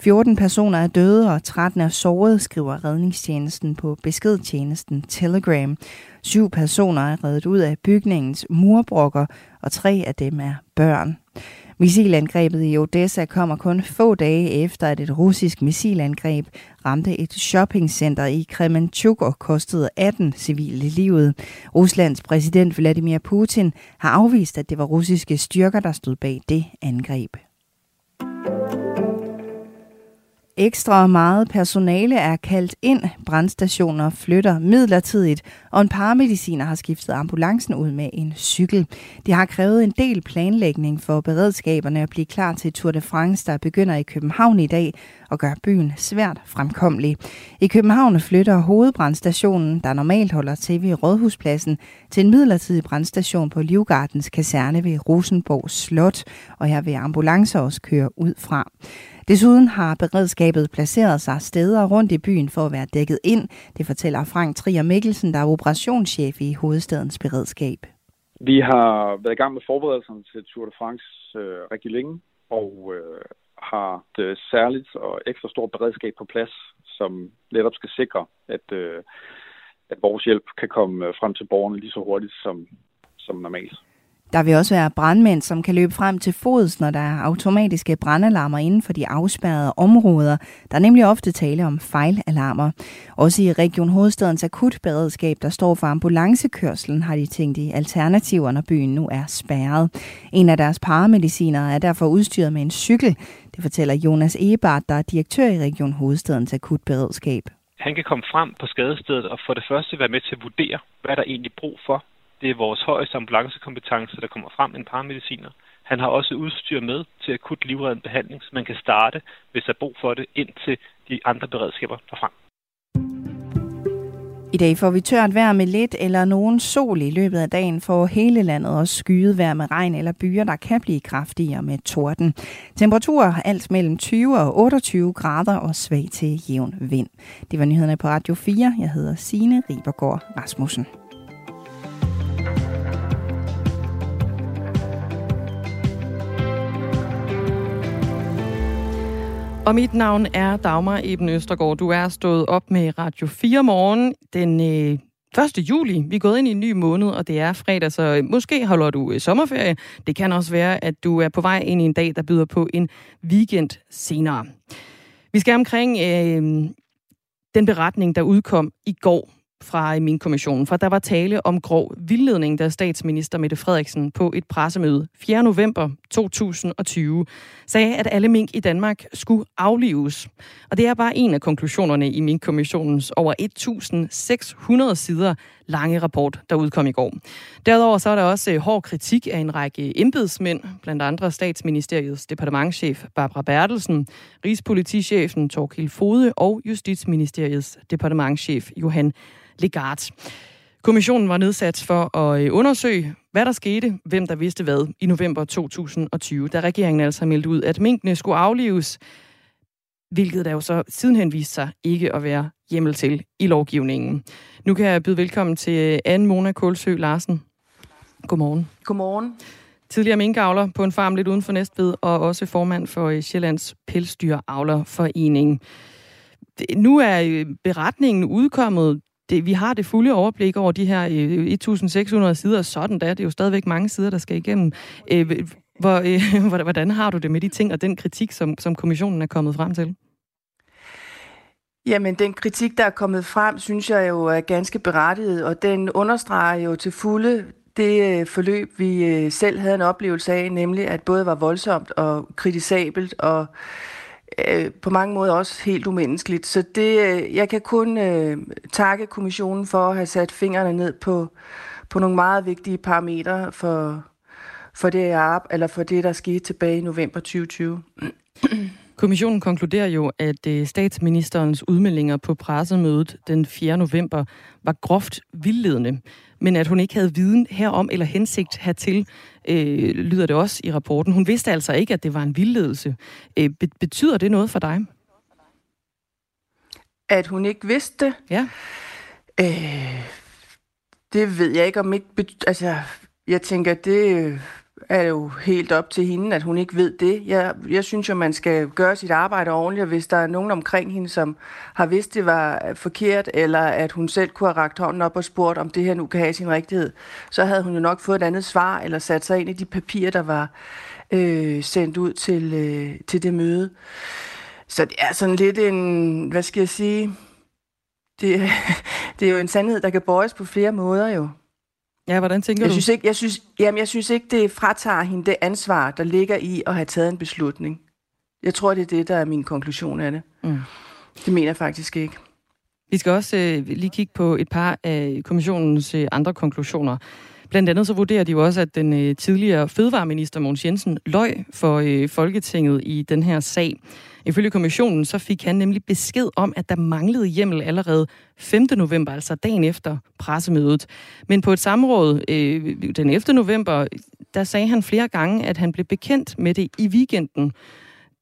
14 personer er døde og 13 er såret, skriver redningstjenesten på beskedtjenesten Telegram. Syv personer er reddet ud af bygningens murbrokker, og tre af dem er børn. Missilangrebet i Odessa kommer kun få dage efter, at et russisk missilangreb ramte et shoppingcenter i Kremenchuk og kostede 18 civile livet. Ruslands præsident Vladimir Putin har afvist, at det var russiske styrker, der stod bag det angreb. Ekstra meget personale er kaldt ind. Brandstationer flytter midlertidigt, og en paramediciner har skiftet ambulancen ud med en cykel. Det har krævet en del planlægning for beredskaberne at blive klar til Tour de France, der begynder i København i dag og gør byen svært fremkommelig. I København flytter hovedbrandstationen, der normalt holder til ved Rådhuspladsen, til en midlertidig brandstation på Livgardens kaserne ved Rosenborg Slot, og her vil ambulancer også køre ud fra. Desuden har beredskabet placeret sig steder rundt i byen for at være dækket ind. Det fortæller Frank Trier Mikkelsen, der er operationschef i hovedstadens beredskab. Vi har været i gang med forberedelserne til Tour de France øh, rigtig længe, og øh, har et øh, særligt og ekstra stort beredskab på plads, som netop skal sikre, at, øh, at vores hjælp kan komme øh, frem til borgerne lige så hurtigt som, som normalt. Der vil også være brandmænd, som kan løbe frem til fods, når der er automatiske brandalarmer inden for de afspærrede områder. Der er nemlig ofte tale om fejlalarmer. Også i Region Hovedstadens akutberedskab, der står for ambulancekørselen, har de tænkt i alternativer, når byen nu er spærret. En af deres paramediciner er derfor udstyret med en cykel. Det fortæller Jonas Egebart, der er direktør i Region Hovedstadens akutberedskab. Han kan komme frem på skadestedet og for det første være med til at vurdere, hvad der egentlig brug for det er vores højeste ambulancekompetence, der kommer frem, en paramediciner. Han har også udstyr med til akut livreddende behandling, så man kan starte, hvis der er brug for det, indtil de andre beredskaber er frem. I dag får vi tørt vejr med lidt eller nogen sol i løbet af dagen for hele landet og skyet vejr med regn eller byer, der kan blive kraftigere med torden. Temperaturer alt mellem 20 og 28 grader og svag til jævn vind. Det var nyhederne på Radio 4. Jeg hedder Signe Ribergaard Rasmussen. Og mit navn er Dagmar Eben Østergaard. Du er stået op med Radio 4 morgen den øh, 1. juli. Vi er gået ind i en ny måned, og det er fredag, så måske holder du øh, sommerferie. Det kan også være, at du er på vej ind i en dag, der byder på en weekend senere. Vi skal omkring øh, den beretning, der udkom i går fra min kommission, for der var tale om grov vildledning, da statsminister Mette Frederiksen på et pressemøde 4. november 2020 sagde, at alle mink i Danmark skulle aflives. Og det er bare en af konklusionerne i min kommissionens over 1.600 sider lange rapport, der udkom i går. Derudover så er der også øh, hård kritik af en række embedsmænd, blandt andre statsministeriets departementschef Barbara Bertelsen, Rigspolitichefen Torkild Fode og Justitsministeriets departementschef Johan Legard. Kommissionen var nedsat for at øh, undersøge, hvad der skete, hvem der vidste hvad i november 2020, da regeringen altså meldte ud, at minkene skulle aflives, hvilket der jo så sidenhen viste sig ikke at være hjemmel til i lovgivningen. Nu kan jeg byde velkommen til Anne Mona Kulsø Larsen. Godmorgen. Godmorgen. Tidligere minkavler på en farm lidt uden for Næstved, og også formand for øh, Sjællands Pelsdyravlerforening. Nu er øh, beretningen udkommet det, vi har det fulde overblik over de her øh, 1.600 sider, sådan der. Det er jo stadigvæk mange sider, der skal igennem. Hvor, øh, hvordan har du det med de ting og den kritik, som, som kommissionen er kommet frem til? Jamen, den kritik, der er kommet frem, synes jeg jo er ganske berettiget, og den understreger jo til fulde det øh, forløb, vi øh, selv havde en oplevelse af, nemlig at både var voldsomt og kritisabelt og øh, på mange måder også helt umenneskeligt. Så det, øh, jeg kan kun øh, takke kommissionen for at have sat fingrene ned på, på nogle meget vigtige parametre for, for det, eller for det, der skete tilbage i november 2020. Kommissionen konkluderer jo, at øh, statsministerens udmeldinger på pressemødet den 4. november var groft vildledende, men at hun ikke havde viden herom eller hensigt hertil, øh, lyder det også i rapporten. Hun vidste altså ikke, at det var en vildledelse. Øh, betyder det noget for dig? At hun ikke vidste? Ja. Øh, det ved jeg ikke om ikke... Altså, jeg tænker, det er jo helt op til hende, at hun ikke ved det. Jeg, jeg synes jo, man skal gøre sit arbejde ordentligt, og hvis der er nogen omkring hende, som har vidst, det var forkert, eller at hun selv kunne have ragt hånden op og spurgt, om det her nu kan have sin rigtighed, så havde hun jo nok fået et andet svar, eller sat sig ind i de papirer, der var øh, sendt ud til, øh, til det møde. Så det er sådan lidt en, hvad skal jeg sige, det, det er jo en sandhed, der kan bøjes på flere måder jo. Ja, hvordan tænker jeg du? Synes ikke, jeg, synes, jamen, jeg synes ikke, det fratager hende det ansvar, der ligger i at have taget en beslutning. Jeg tror, det er det, der er min konklusion af det. Mm. Det mener jeg faktisk ikke. Vi skal også øh, lige kigge på et par af kommissionens øh, andre konklusioner. Blandt andet så vurderer de jo også, at den øh, tidligere fødevareminister Mogens Jensen løj for øh, Folketinget i den her sag. Ifølge kommissionen så fik han nemlig besked om, at der manglede hjemmel allerede 5. november, altså dagen efter pressemødet. Men på et samråd øh, den 11. november, der sagde han flere gange, at han blev bekendt med det i weekenden.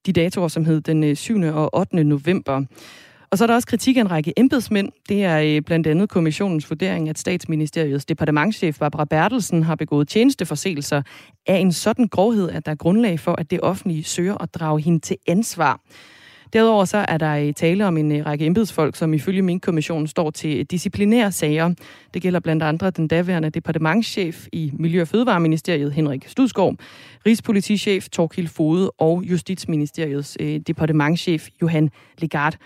De datoer, som hed den øh, 7. Og 8. november. Og så er der også kritik af en række embedsmænd. Det er øh, blandt andet kommissionens vurdering, at statsministeriets departementschef Barbara Bertelsen har begået tjenesteforseelser af en sådan grovhed, at der er grundlag for, at det offentlige søger at drage hende til ansvar. Derudover så er der øh, tale om en øh, række embedsfolk, som ifølge min kommission står til disciplinære sager. Det gælder blandt andre den daværende departementschef i Miljø- og Fødevareministeriet, Henrik Studsgaard, Rigspolitichef Torkild Fode og Justitsministeriets departementschef Johan Legard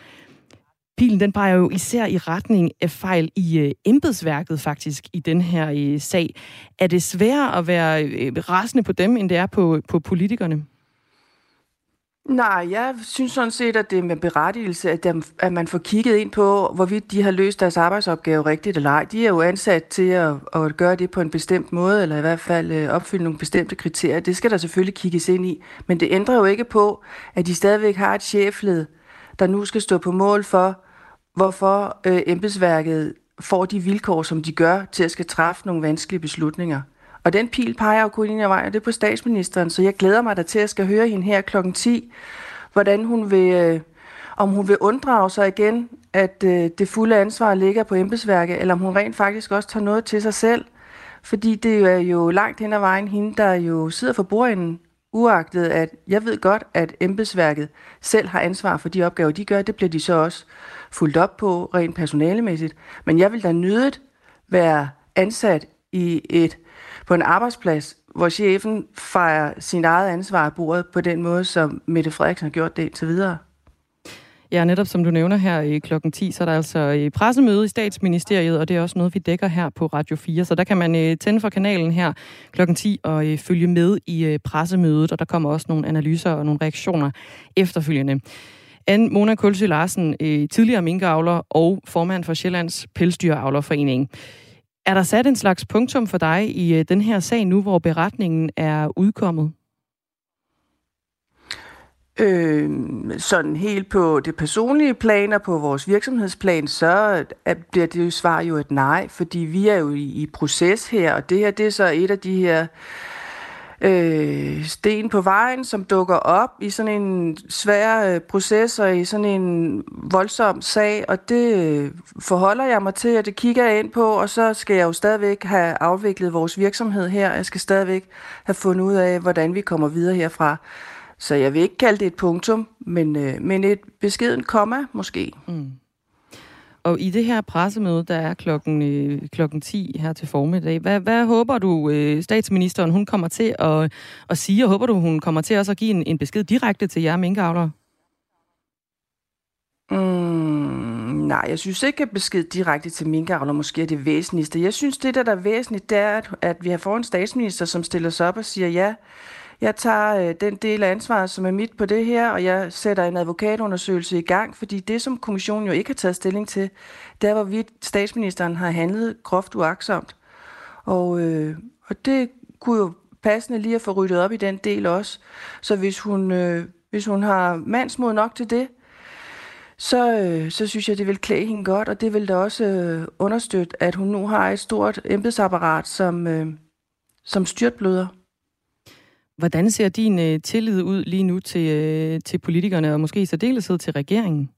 pilen den peger jo især i retning af fejl i øh, embedsværket faktisk i den her øh, sag. Er det sværere at være øh, rasende på dem, end det er på, på politikerne? Nej, jeg synes sådan set, at det er med berettigelse, at, dem, at man får kigget ind på, hvorvidt de har løst deres arbejdsopgave rigtigt eller ej. De er jo ansat til at, at gøre det på en bestemt måde, eller i hvert fald opfylde nogle bestemte kriterier. Det skal der selvfølgelig kigges ind i. Men det ændrer jo ikke på, at de stadigvæk har et chefled, der nu skal stå på mål for, hvorfor øh, embedsværket får de vilkår, som de gør, til at skal træffe nogle vanskelige beslutninger. Og den pil peger jo kun ind vej, og det er på statsministeren, så jeg glæder mig da til at skal høre hende her kl. 10, hvordan hun vil, øh, om hun vil unddrage sig igen, at øh, det fulde ansvar ligger på embedsværket, eller om hun rent faktisk også tager noget til sig selv. Fordi det er jo langt hen ad vejen hende, der jo sidder for bordenden, uagtet at jeg ved godt, at embedsværket selv har ansvar for de opgaver, de gør. Det bliver de så også fuldt op på rent personalemæssigt. Men jeg vil da nødigt være ansat i et, på en arbejdsplads, hvor chefen fejrer sin eget ansvar af bordet på den måde, som Mette Frederiksen har gjort det indtil videre. Ja, netop som du nævner her i klokken 10, så er der altså pressemøde i statsministeriet, og det er også noget, vi dækker her på Radio 4. Så der kan man øh, tænde for kanalen her klokken 10 og øh, følge med i øh, pressemødet, og der kommer også nogle analyser og nogle reaktioner efterfølgende. Anne Mona Kulsø Larsen, øh, tidligere minkavler og formand for Sjællands Pelsdyravlerforening. Er der sat en slags punktum for dig i øh, den her sag nu, hvor beretningen er udkommet? Øh, sådan helt på det personlige plan og på vores virksomhedsplan, så bliver det jo svar jo et nej, fordi vi er jo i, i proces her, og det her det er så et af de her øh, øh, sten på vejen, som dukker op i sådan en svær øh, proces og i sådan en voldsom sag, og det øh, forholder jeg mig til, og det kigger jeg ind på, og så skal jeg jo stadigvæk have afviklet vores virksomhed her. Jeg skal stadigvæk have fundet ud af, hvordan vi kommer videre herfra. Så jeg vil ikke kalde det et punktum, men, øh, men et beskeden komma måske. Mm. Og i det her pressemøde, der er klokken, øh, klokken 10 her til formiddag, hvad, hvad håber du, øh, statsministeren hun kommer til at, at sige, og håber du, hun kommer til også at give en, en besked direkte til jer minkavlere? Mm, nej, jeg synes ikke, at besked direkte til minkavler måske er det væsentligste. Jeg synes, det der, der er væsentligt, det er, at, at vi har fået en statsminister, som stiller sig op og siger, ja, jeg tager øh, den del af ansvaret, som er mit på det her, og jeg sætter en advokatundersøgelse i gang, fordi det, som kommissionen jo ikke har taget stilling til, det er, hvorvidt statsministeren har handlet groft uaksomt. Og, øh, og det kunne jo passende lige at få ryddet op i den del også. Så hvis hun, øh, hvis hun har mandsmod nok til det, så, øh, så synes jeg, det vil klæde hende godt, og det vil da også øh, understøtte, at hun nu har et stort embedsapparat, som, øh, som styrtbløder. Hvordan ser din øh, tillid ud lige nu til, øh, til politikerne, og måske i særdeleshed til regeringen?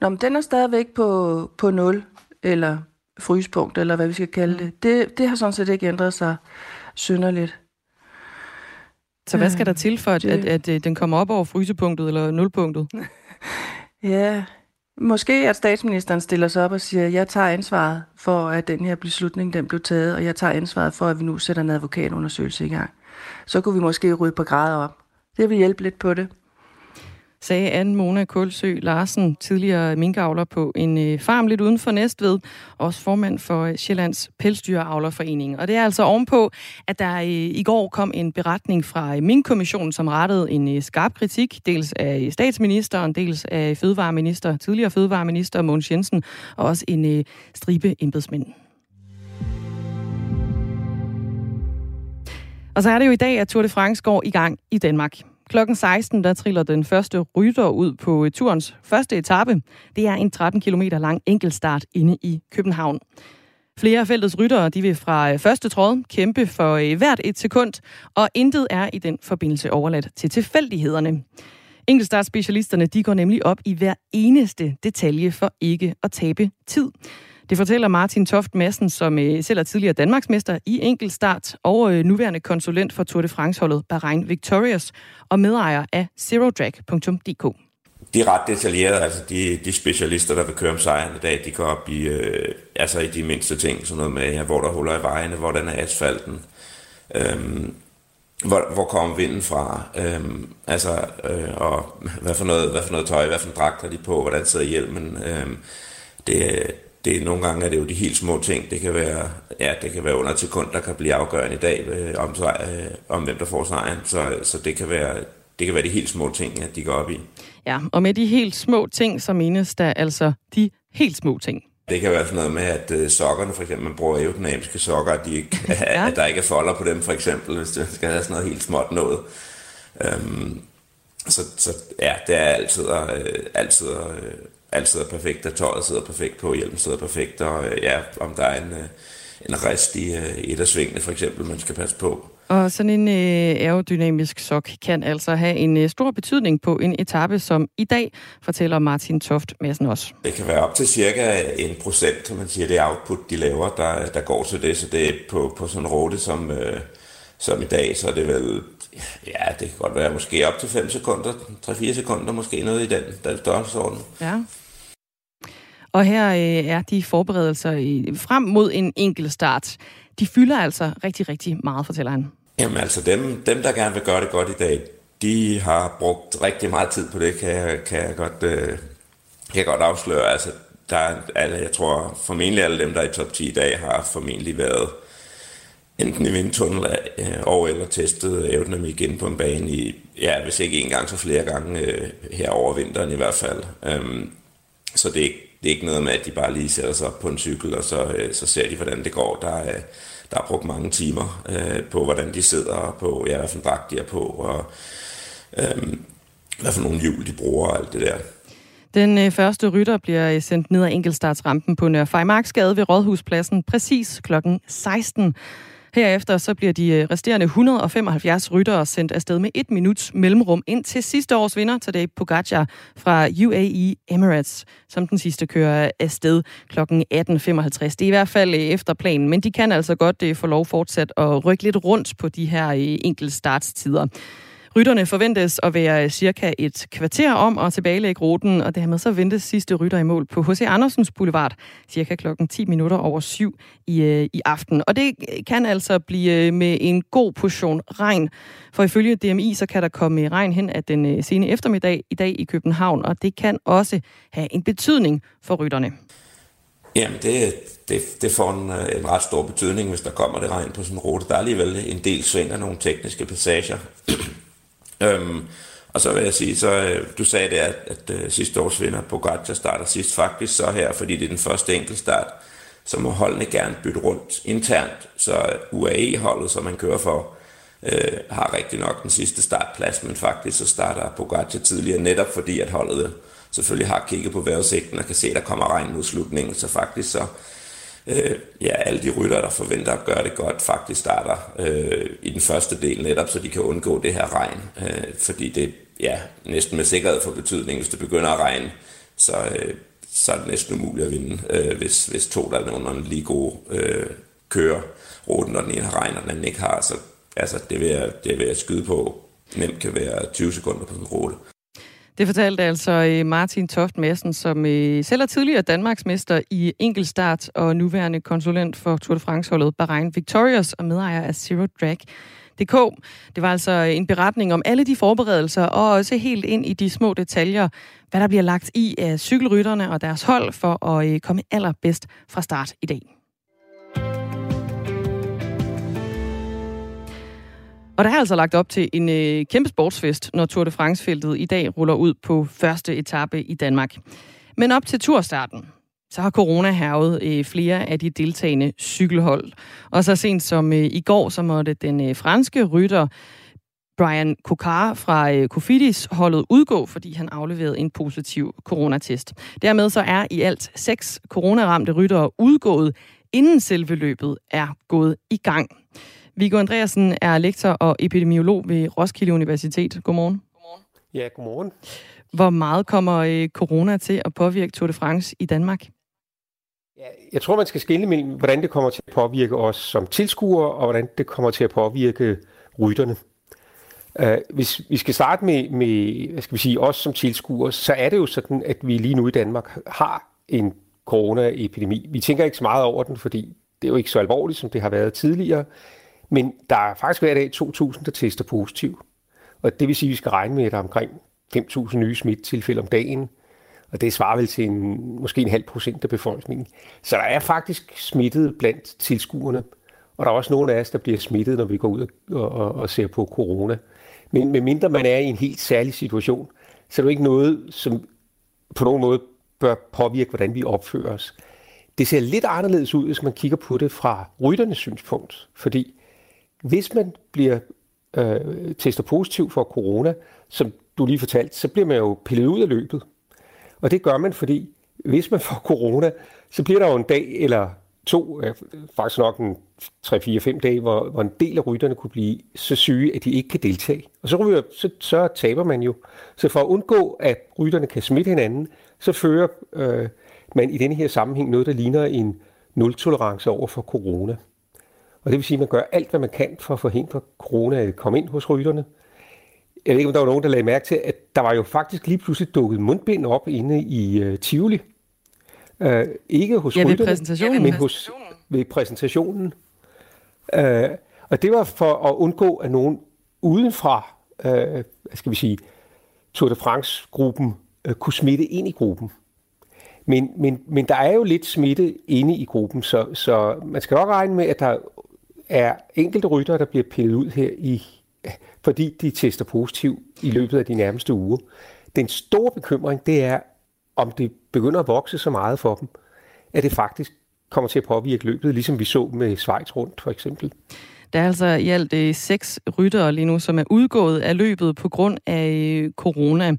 Nå, men den er stadigvæk på, på 0, eller fryspunkt, eller hvad vi skal kalde det. Det. Det har sådan set ikke ændret sig synderligt. Så hvad skal der til for, at, at, at, at den kommer op over frysepunktet eller nulpunktet? ja, måske at statsministeren stiller sig op og siger, jeg tager ansvaret for, at den her beslutning den blev taget, og jeg tager ansvaret for, at vi nu sætter en advokatundersøgelse i gang. Så kunne vi måske rydde på grader op. Det vil hjælpe lidt på det sagde Anne Mona Kulsø Larsen, tidligere minkavler på en øh, farm lidt uden for Næstved, også formand for øh, Sjællands Pelsdyravlerforening. Og det er altså ovenpå, at der øh, i går kom en beretning fra Minkkommissionen, som rettede en skarp kritik, dels af statsministeren, dels af fødevareminister, tidligere fødevareminister Mogens Jensen, og også en stribe embedsmænd. Og så er det jo i dag, at Tour de France går i gang i Danmark. Klokken 16, der triller den første rytter ud på øh, turens første etape. Det er en 13 km lang enkeltstart inde i København. Flere af feltets ryttere de vil fra øh, første tråd kæmpe for øh, hvert et sekund, og intet er i den forbindelse overladt til tilfældighederne. Enkeltstartspecialisterne de går nemlig op i hver eneste detalje for ikke at tabe tid. Det fortæller Martin Toft Madsen, som øh, selv er tidligere Danmarksmester i enkeltstart og øh, nuværende konsulent for Tour de France-holdet Bahrain Victorious og medejer af zerodrag.dk. De er ret detaljerede, altså de, de specialister, der vil køre om sejren i dag, de går op i, øh, altså i de mindste ting, sådan noget med, ja, hvor der huller i vejene, hvordan er asfalten, øhm, hvor, hvor kommer vinden fra, øhm, altså, øh, og hvad for, noget, hvad for noget tøj, hvad for en dragt har de på, hvordan sidder hjelmen, øhm, det, det, nogle gange er det jo de helt små ting. Det kan være, ja, det kan være under et sekund, der kan blive afgørende i dag øh, om, øh, om hvem der får sejren. Så, så det, kan være, det kan være de helt små ting, at de går op i. Ja, og med de helt små ting, så menes der altså de helt små ting. Det kan være sådan noget med, at øh, sokkerne, for eksempel, man bruger aerodynamiske sokker, at, de ikke, ja. at der ikke er folder på dem, for eksempel, hvis det skal have sådan noget helt småt noget. Øhm, så, så ja, det er altid, øh, altid øh, alt sidder perfekt, at tøjet sidder perfekt på, hjelmen sidder perfekt, og øh, ja, om der er en, øh, en rest i øh, et af svingene for eksempel, man skal passe på. Og sådan en øh, aerodynamisk sok kan altså have en øh, stor betydning på en etape, som i dag, fortæller Martin Toft Madsen også. Det kan være op til cirka en procent, som man siger, det output, de laver, der, der går til det. Så det er på, på sådan en rute som, øh, som i dag, så er det vel, ja, det kan godt være måske op til 5 sekunder, 3-4 sekunder, måske noget i den, den størrelsesorden. Ja. Og her øh, er de forberedelser øh, frem mod en enkelt start. De fylder altså rigtig, rigtig meget, fortæller han. Jamen altså, dem, dem der gerne vil gøre det godt i dag, de har brugt rigtig meget tid på det, kan jeg, kan jeg, godt, øh, kan jeg godt afsløre. Altså, der er alle, jeg tror formentlig alle dem, der er i top 10 i dag, har formentlig været enten i vindtunnel øh, og eller testet aerodynamik igen på en bane i, ja, hvis ikke en gang, så flere gange øh, her over vinteren i hvert fald. Øhm, så det er, det er ikke noget med, at de bare lige sætter sig op på en cykel, og så, øh, så ser de, hvordan det går. Der er, der er brugt mange timer øh, på, hvordan de sidder, på ja, hvad for en dragt de er på, og øh, hvad for nogle hjul de bruger, og alt det der. Den øh, første rytter bliver øh, sendt ned ad enkeltstartsrampen på Nørre Fejmarksgade ved Rådhuspladsen præcis klokken 16. Herefter så bliver de øh, resterende 175 ryttere sendt afsted med et minuts mellemrum ind til sidste års vinder, Tadej Pogacar fra UAE Emirates, som den sidste kører afsted kl. 18.55. Det er i hvert fald øh, efter planen, men de kan altså godt øh, få lov fortsat at rykke lidt rundt på de her enkelte startstider. Rytterne forventes at være cirka et kvarter om at tilbagelægge ruten, og dermed så ventes sidste rytter i mål på H.C. Andersens Boulevard cirka klokken 10 minutter over syv i, øh, i aften. Og det kan altså blive øh, med en god portion regn, for ifølge DMI så kan der komme regn hen af den øh, sene eftermiddag i dag i København, og det kan også have en betydning for rytterne. Jamen, det, det, det får en, en ret stor betydning, hvis der kommer det regn på sådan en rute. Der er alligevel en del sving af nogle tekniske passager. Øhm, og så vil jeg sige, så øh, du sagde det, at, at sidste års vinder Pogacar starter sidst faktisk så her, fordi det er den første enkeltstart, så må holdene gerne bytte rundt internt, så øh, UAE-holdet, som man kører for, øh, har rigtig nok den sidste startplads, men faktisk så starter Pogacar tidligere, netop fordi at holdet øh, selvfølgelig har kigget på vejrudsigten og kan se, at der kommer regn mod slutningen, så faktisk så øh, ja, alle de rytter, der forventer at gøre det godt, faktisk starter øh, i den første del netop, så de kan undgå det her regn. Øh, fordi det ja, næsten med sikkerhed for betydning, hvis det begynder at regne, så, øh, så er det næsten umuligt at vinde, øh, hvis, hvis to, der er nogen lige gode, øh, kører ruten, når den ene har regn, og den anden ikke har. Så altså, det, vil jeg, det vil jeg skyde på nemt kan være 20 sekunder på sådan en rute. Det fortalte altså øh, Martin Toft Madsen, som øh, selv er tidligere Danmarksmester i enkeltstart og nuværende konsulent for Tour de France-holdet Bahrain Victorious og medejer af Zero Drag. DK. Det var altså en beretning om alle de forberedelser, og også helt ind i de små detaljer, hvad der bliver lagt i af cykelrytterne og deres hold for at øh, komme allerbedst fra start i dag. Og der er altså lagt op til en øh, kæmpe sportsfest, når Tour de France-feltet i dag ruller ud på første etape i Danmark. Men op til turstarten, så har corona hervet øh, flere af de deltagende cykelhold. Og så sent som øh, i går, så måtte den øh, franske rytter Brian Kokar fra øh, Cofidis holdet udgå, fordi han afleverede en positiv coronatest. Dermed så er i alt seks coronaramte ryttere udgået, inden selve løbet er gået i gang. Viggo Andreasen er lektor og epidemiolog ved Roskilde Universitet. Godmorgen. godmorgen. Ja, godmorgen. Hvor meget kommer øh, corona til at påvirke Tour de France i Danmark? Ja, jeg tror, man skal skille mellem, hvordan det kommer til at påvirke os som tilskuere, og hvordan det kommer til at påvirke rytterne. Uh, hvis vi skal starte med, med hvad skal vi sige, os som tilskuere, så er det jo sådan, at vi lige nu i Danmark har en coronaepidemi. Vi tænker ikke så meget over den, fordi det er jo ikke så alvorligt, som det har været tidligere. Men der er faktisk hver dag 2.000, der tester positiv. Og det vil sige, at vi skal regne med, at der er omkring 5.000 nye smittetilfælde om dagen. Og det svarer vel til en, måske en halv procent af befolkningen. Så der er faktisk smittet blandt tilskuerne. Og der er også nogle af os, der bliver smittet, når vi går ud og, og, og ser på corona. Men medmindre man er i en helt særlig situation, så er det ikke noget, som på nogen måde bør påvirke, hvordan vi opfører os. Det ser lidt anderledes ud, hvis man kigger på det fra rytternes synspunkt. Fordi hvis man bliver øh, tester positiv for corona, som du lige fortalte, så bliver man jo pillet ud af løbet. Og det gør man, fordi hvis man får corona, så bliver der jo en dag eller to, øh, faktisk nok en 3-4-5 dage, hvor, hvor en del af rytterne kunne blive så syge, at de ikke kan deltage. Og så, ryger, så, så taber man jo. Så for at undgå, at rytterne kan smitte hinanden, så fører øh, man i denne her sammenhæng noget, der ligner en nul-tolerance over for corona. Og det vil sige, at man gør alt, hvad man kan for at forhindre corona at komme ind hos rytterne. Jeg ved ikke, om der var nogen, der lagde mærke til, at der var jo faktisk lige pludselig dukket mundbind op inde i uh, Tivoli. Uh, ikke hos ja, rytterne, præsentationen. men hos, ved præsentationen. Uh, og det var for at undgå, at nogen udenfra, uh, hvad skal vi sige, Tour de France-gruppen uh, kunne smitte ind i gruppen. Men, men, men der er jo lidt smitte inde i gruppen, så, så man skal nok regne med, at der er enkelte ryttere, der bliver pillet ud her, i, fordi de tester positiv i løbet af de nærmeste uger. Den store bekymring, det er, om det begynder at vokse så meget for dem, at det faktisk kommer til at påvirke løbet, ligesom vi så med Schweiz rundt for eksempel. Der er altså i alt øh, seks ryttere lige nu, som er udgået af løbet på grund af øh, corona.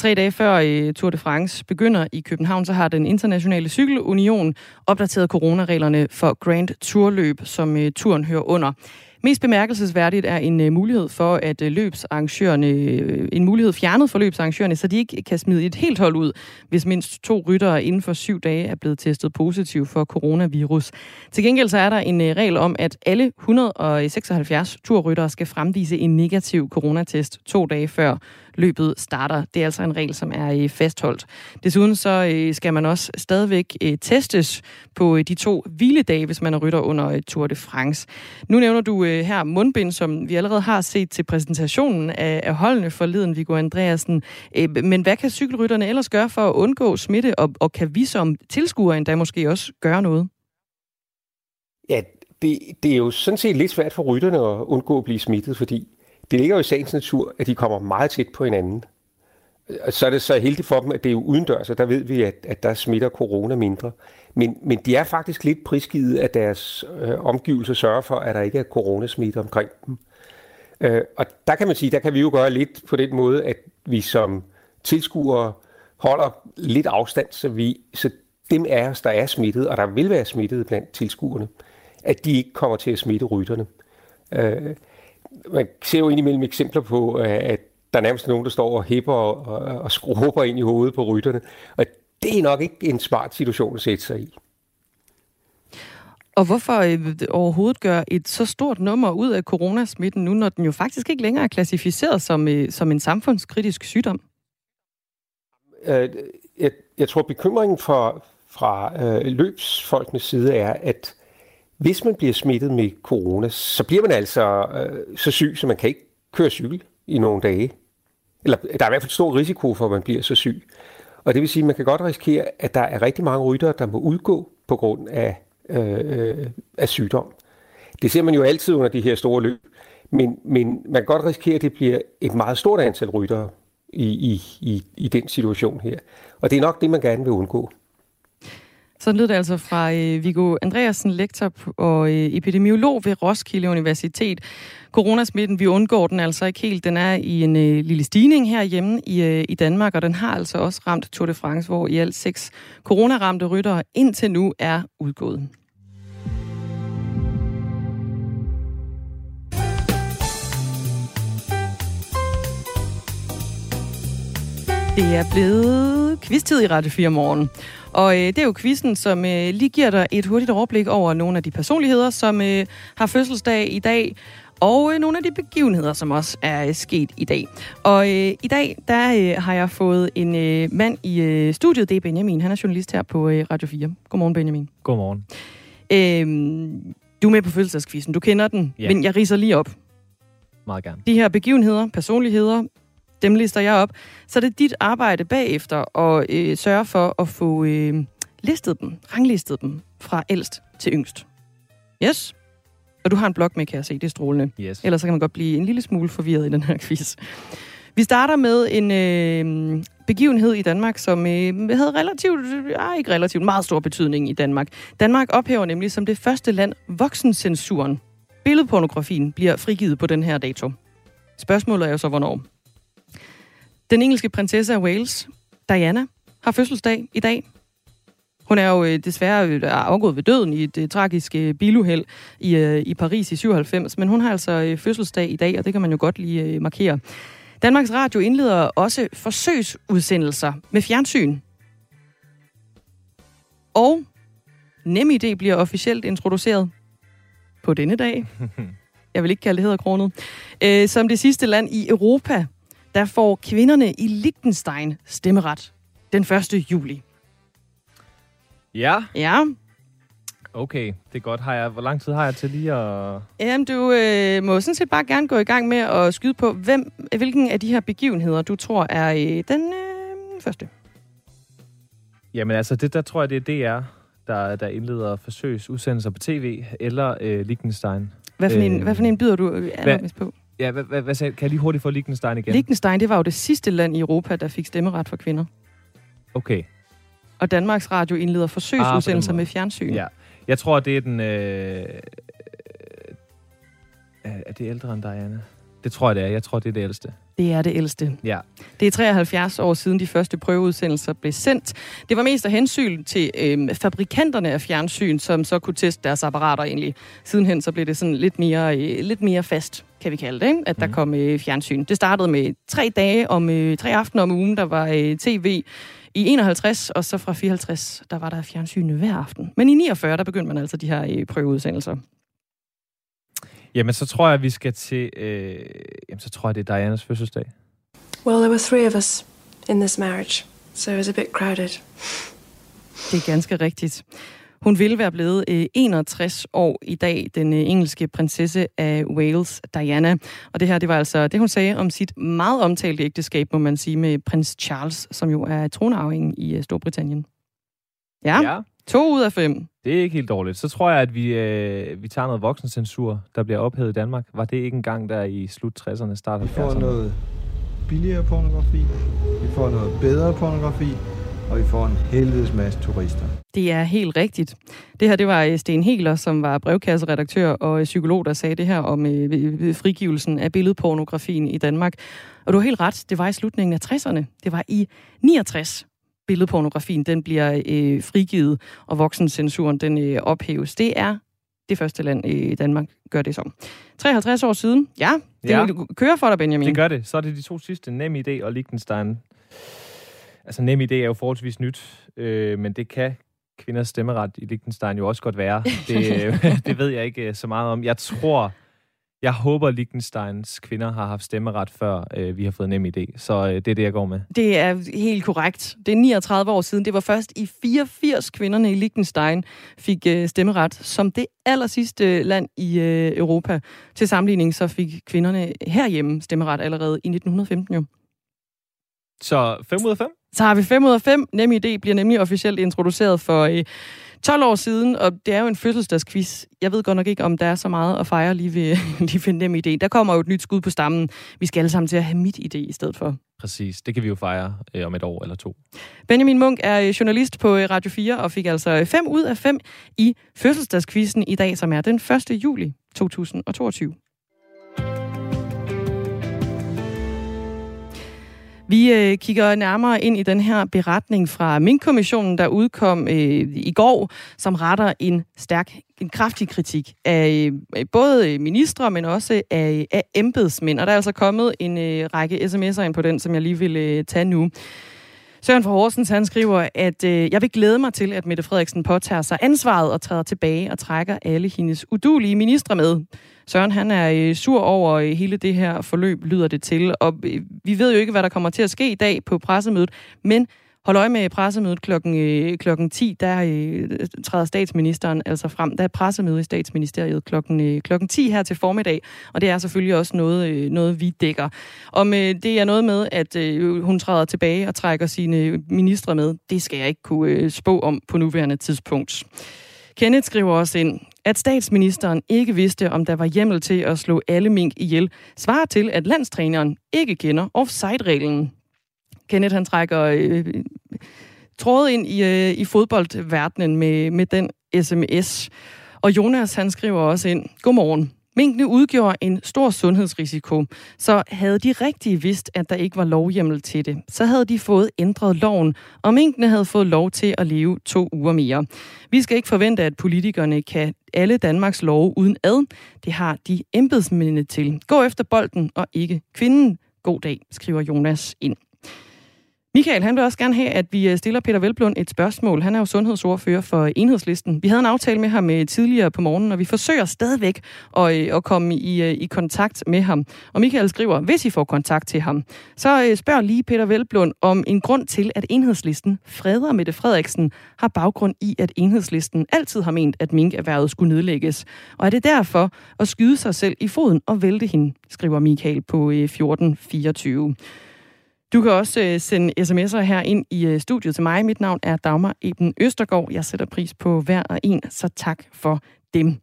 Tre dage før øh, Tour de France begynder i København, så har den internationale cykelunion opdateret coronareglerne for Grand Tourløb, som øh, turen hører under. Mest bemærkelsesværdigt er en øh, mulighed for, at løbsarrangørerne, en mulighed fjernet for løbsarrangørerne, så de ikke kan smide et helt hold ud, hvis mindst to ryttere inden for syv dage er blevet testet positiv for coronavirus. Til gengæld så er der en regel om, at alle 176 turryttere skal fremvise en negativ coronatest to dage før løbet starter. Det er altså en regel, som er fastholdt. Desuden så øh, skal man også stadigvæk øh, testes på øh, de to hviledage, hvis man er rytter under Tour de France. Nu nævner du her mundbind, som vi allerede har set til præsentationen af holdene forleden, Viggo Andreasen. Men hvad kan cykelrytterne ellers gøre for at undgå smitte, og, og kan vi som tilskuere endda måske også gøre noget? Ja, det, det er jo sådan set lidt svært for rytterne at undgå at blive smittet, fordi det ligger jo i sagens natur, at de kommer meget tæt på hinanden. Så er det så heldigt for dem, at det er jo udendørs, og der ved vi, at, at der smitter corona mindre. Men, men de er faktisk lidt prisgivet, at deres øh, omgivelser sørger for, at der ikke er coronasmitte omkring dem. Øh, og der kan man sige, der kan vi jo gøre lidt på den måde, at vi som tilskuere holder lidt afstand, så, vi, så dem af os, der er smittet, og der vil være smittet blandt tilskuerne, at de ikke kommer til at smitte rytterne. Øh, man ser jo indimellem eksempler på, at der nærmest er nogen, der står og hæpper og, og, og ind i hovedet på rytterne. Og det er nok ikke en smart situation at sætte sig i. Og hvorfor øh, overhovedet gøre et så stort nummer ud af coronasmitten nu, når den jo faktisk ikke længere er klassificeret som, øh, som en samfundskritisk sygdom? Øh, jeg, jeg tror, bekymringen for, fra øh, løbsfolkenes side er, at hvis man bliver smittet med corona, så bliver man altså øh, så syg, så man kan ikke køre cykel i nogle dage. Eller der er i hvert fald stor risiko for, at man bliver så syg. Og det vil sige, at man kan godt risikere, at der er rigtig mange ryttere, der må udgå på grund af, øh, øh af sygdom. Det ser man jo altid under de her store løb. Men, men man kan godt risikere, at det bliver et meget stort antal ryttere i, i, i, i den situation her. Og det er nok det, man gerne vil undgå. Så lød det altså fra øh, Viggo Andreasen, lektor og øh, epidemiolog ved Roskilde Universitet. Coronasmitten, vi undgår den altså ikke helt. Den er i en øh, lille stigning herhjemme i, øh, i Danmark, og den har altså også ramt Tour de France, hvor i alt seks coronaramte ryttere indtil nu er udgået. Det er blevet kvisttid i Radio 4 morgen. Og øh, det er jo quizzen, som øh, lige giver dig et hurtigt overblik over nogle af de personligheder, som øh, har fødselsdag i dag, og øh, nogle af de begivenheder, som også er øh, sket i dag. Og øh, i dag, der øh, har jeg fået en øh, mand i øh, studiet, det er Benjamin. Han er journalist her på øh, Radio 4. Godmorgen, Benjamin. Godmorgen. Øh, du er med på fødselsdagskvisten. Du kender den, ja. men jeg riser lige op. Meget gerne. De her begivenheder, personligheder, dem lister jeg op. Så er det dit arbejde bagefter at øh, sørge for at få øh, listet dem, ranglistet dem fra ældst til yngst. Yes? Og du har en blog med, kan jeg se. Det er strålende. Yes. Ellers så kan man godt blive en lille smule forvirret i den her quiz. Vi starter med en øh, begivenhed i Danmark, som øh, havde relativt, ja, ikke relativt, meget stor betydning i Danmark. Danmark ophæver nemlig som det første land voksencensuren. Billedpornografien bliver frigivet på den her dato. Spørgsmålet er jo så, hvornår. Den engelske prinsesse af Wales, Diana, har fødselsdag i dag. Hun er jo øh, desværre øh, afgået ved døden i et øh, tragisk biluheld i, i Paris i 97, men hun har altså fødselsdag i dag, og det kan man jo godt lige markere. Danmarks Radio indleder også forsøgsudsendelser med fjernsyn. Og NemID bliver officielt introduceret på denne dag. Jeg vil ikke kalde det hedderkronet. Som det sidste land i Europa der får kvinderne i Liechtenstein stemmeret den 1. juli. Ja. Ja. Okay, det er godt. Har jeg, hvor lang tid har jeg til lige at... Jamen, du øh, må sådan set bare gerne gå i gang med at skyde på, hvem, hvilken af de her begivenheder, du tror er øh, den øh, første. Jamen altså, det der tror jeg, det er DR, der, der indleder forsøgsudsendelser på tv, eller øh, Liechtenstein. Hvad for, en, øh, hvad for en byder du allermest på? Ja, hvad, hvad, hvad sagde, kan jeg lige hurtigt få Liechtenstein igen? Liechtenstein, det var jo det sidste land i Europa, der fik stemmeret for kvinder. Okay. Og Danmarks Radio indleder forsøgsudsendelser Ah, med fjernsyn. Ja. Jeg tror, det er den... Øh... Er er det ældre end Diana? Det tror jeg, det er. Jeg tror, det er det ældste. Det er det ældste. Ja. Det er 73 år siden de første prøveudsendelser blev sendt. Det var mest af hensyn til øh, fabrikanterne af fjernsyn, som så kunne teste deres apparater egentlig. Sidenhen så blev det sådan lidt mere, øh, lidt mere fast, kan vi kalde det, ikke? at der Mhm. kom øh, fjernsyn. Det startede med tre dage om øh, tre aftener om ugen, der var øh, tv i 51, og så fra 54, der var der fjernsyn hver aften. Men i 49, der begyndte man altså de her øh, prøveudsendelser. Jamen, så tror jeg, at vi skal til... Øh... Jamen, så tror jeg, det er Dianas fødselsdag. Well, there were three of us in this marriage, so it was a bit crowded. Det er ganske rigtigt. Hun ville være blevet øh, 61 år i dag, den øh, engelske prinsesse af Wales, Diana. Og det her, det var altså det, hun sagde om sit meget omtalte ægteskab, må man sige, med prins Charles, som jo er tronarvingen i øh, Storbritannien. Ja, Ja. to ud af fem. Det er ikke helt dårligt. Så tror jeg, at vi, øh, vi tager noget voksensensur, der bliver ophævet i Danmark. Var det ikke engang der i slut 60'erne, start 70'erne? Vi får noget billigere pornografi, vi får noget bedre pornografi, og vi får en helvedes masse turister. Det er helt rigtigt. Det her, det var øh, Sten Heler, som var brevkasseredaktør og øh, psykolog, der sagde det her om øh, frigivelsen af billedpornografien i Danmark. Og du har helt ret, det var i slutningen af 60'erne. Det var i 69, billedpornografien den bliver øh, frigivet, og voksencensuren den øh, ophæves. Det er det første land i Danmark, gør det som. 53 år siden, ja, det Ja. kører for dig, Benjamin. Det gør det. Så er det de to sidste, NemID og Liechtenstein. Altså NemID er jo forholdsvis nyt, øh, men det kan kvinders stemmeret i Liechtenstein jo også godt være. Det, øh, det ved jeg ikke øh, så meget om. Jeg tror, jeg håber, Liechtensteins kvinder har haft stemmeret, før øh, vi har fået NemID. Så øh, det er det, jeg går med. Det er helt korrekt. Det er 39 år siden. Det var først i 84, kvinderne i Liechtenstein fik øh, stemmeret som det aller sidste land i øh, Europa. Til sammenligning så fik kvinderne herhjemme stemmeret allerede i 1915 jo. Så 5 ud af 5? Så har vi 5 ud af 5. NemID bliver nemlig officielt introduceret for øh, 12 år siden, og det er jo en fødselsdagsquiz. Jeg ved godt nok ikke, om der er så meget at fejre lige ved, lige ved NemID. Der kommer jo et nyt skud på stammen. Vi skal alle sammen til at have mit idé i stedet for. Præcis. Det kan vi jo fejre øh, om et år eller to. Benjamin Munk er øh, journalist på øh, Radio 4 og fik altså 5 ud af 5 i fødselsdagskvisten i dag, som er den 1. juli 2022. Vi øh, kigger nærmere ind i den her beretning fra Mink-kommissionen, der udkom øh, i går, som retter en stærk, en kraftig kritik af øh, både ministre, men også af, af embedsmænd. Og der er altså kommet en øh, række sms'er ind på den, som jeg lige vil øh, tage nu. Søren fra Horsens, han skriver, at øh, jeg vil glæde mig til, at Mette Frederiksen påtager sig ansvaret og træder tilbage og trækker alle hendes udulige ministre med. Søren, han er øh, sur over øh, hele det her forløb, lyder det til. Og øh, vi ved jo ikke, hvad der kommer til at ske i dag på pressemødet, men hold øje med pressemødet klokken, klokken 10, der øh, træder statsministeren altså frem. Der er pressemøde i statsministeriet klokken, øh, klokken 10 her til formiddag, og det er selvfølgelig også noget, øh, noget vi dækker. Om øh, det er noget med, at øh, hun træder tilbage og trækker sine ministre med, det skal jeg ikke kunne øh, spå om på nuværende tidspunkt. Kenneth skriver også ind, at statsministeren ikke vidste, om der var hjemmel til at slå alle mink ihjel, svarer til, at landstræneren ikke kender offside-reglen. Kenneth han trækker øh, trådet ind i, øh, i fodboldverdenen med, med den sms. Og Jonas han skriver også ind, Godmorgen. Minkene udgjorde en stor sundhedsrisiko, så havde de rigtig vidst, at der ikke var lovhjemmel til det, så havde de fået ændret loven, og minkene havde fået lov til at leve to uger mere. Vi skal ikke forvente, at politikerne kan alle Danmarks love uden ad. Det har de embedsmændene til. Gå efter bolden og ikke kvinden. God dag, skriver Jonas ind. Michael, han vil også gerne have, at vi øh, stiller Peter Velblund et spørgsmål. Han er jo sundhedsordfører for Enhedslisten. Vi havde en aftale med ham øh, tidligere på morgenen, og vi forsøger stadigvæk at, øh, at komme i, i kontakt med ham. Og Michael skriver, hvis I får kontakt til ham, så spørg lige Peter Velblund om en grund til, at Enhedslisten freder Mette Frederiksen har baggrund i, at Enhedslisten altid har ment, at minkerhvervet skulle nedlægges. Og er det derfor at skyde sig selv i foden og vælte hende, skriver Michael på 1424. Du kan også øh, sende sms'er her ind i øh, studiet til mig. Mit navn er Dagmar Eben Østergaard. Jeg sætter pris på hver og en, så tak for dem.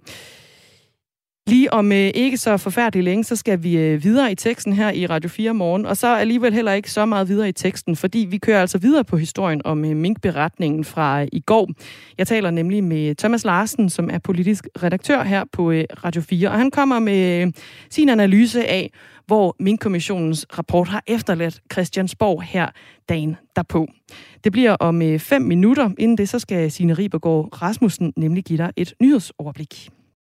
Lige om øh, ikke så forfærdeligt længe, så skal vi øh, videre i teksten her i Radio 4 morgen, og så alligevel heller ikke så meget videre i teksten, fordi vi kører altså videre på historien om øh, minkberetningen fra øh, i går. Jeg taler nemlig med Thomas Larsen, som er politisk redaktør her på øh, Radio 4, og han kommer med øh, sin analyse af, hvor min kommissionens rapport har efterladt Christiansborg her dagen derpå. Det bliver om øh, fem minutter. Inden det, så skal Signe Ribergaard Rasmussen nemlig give dig et nyhedsoverblik.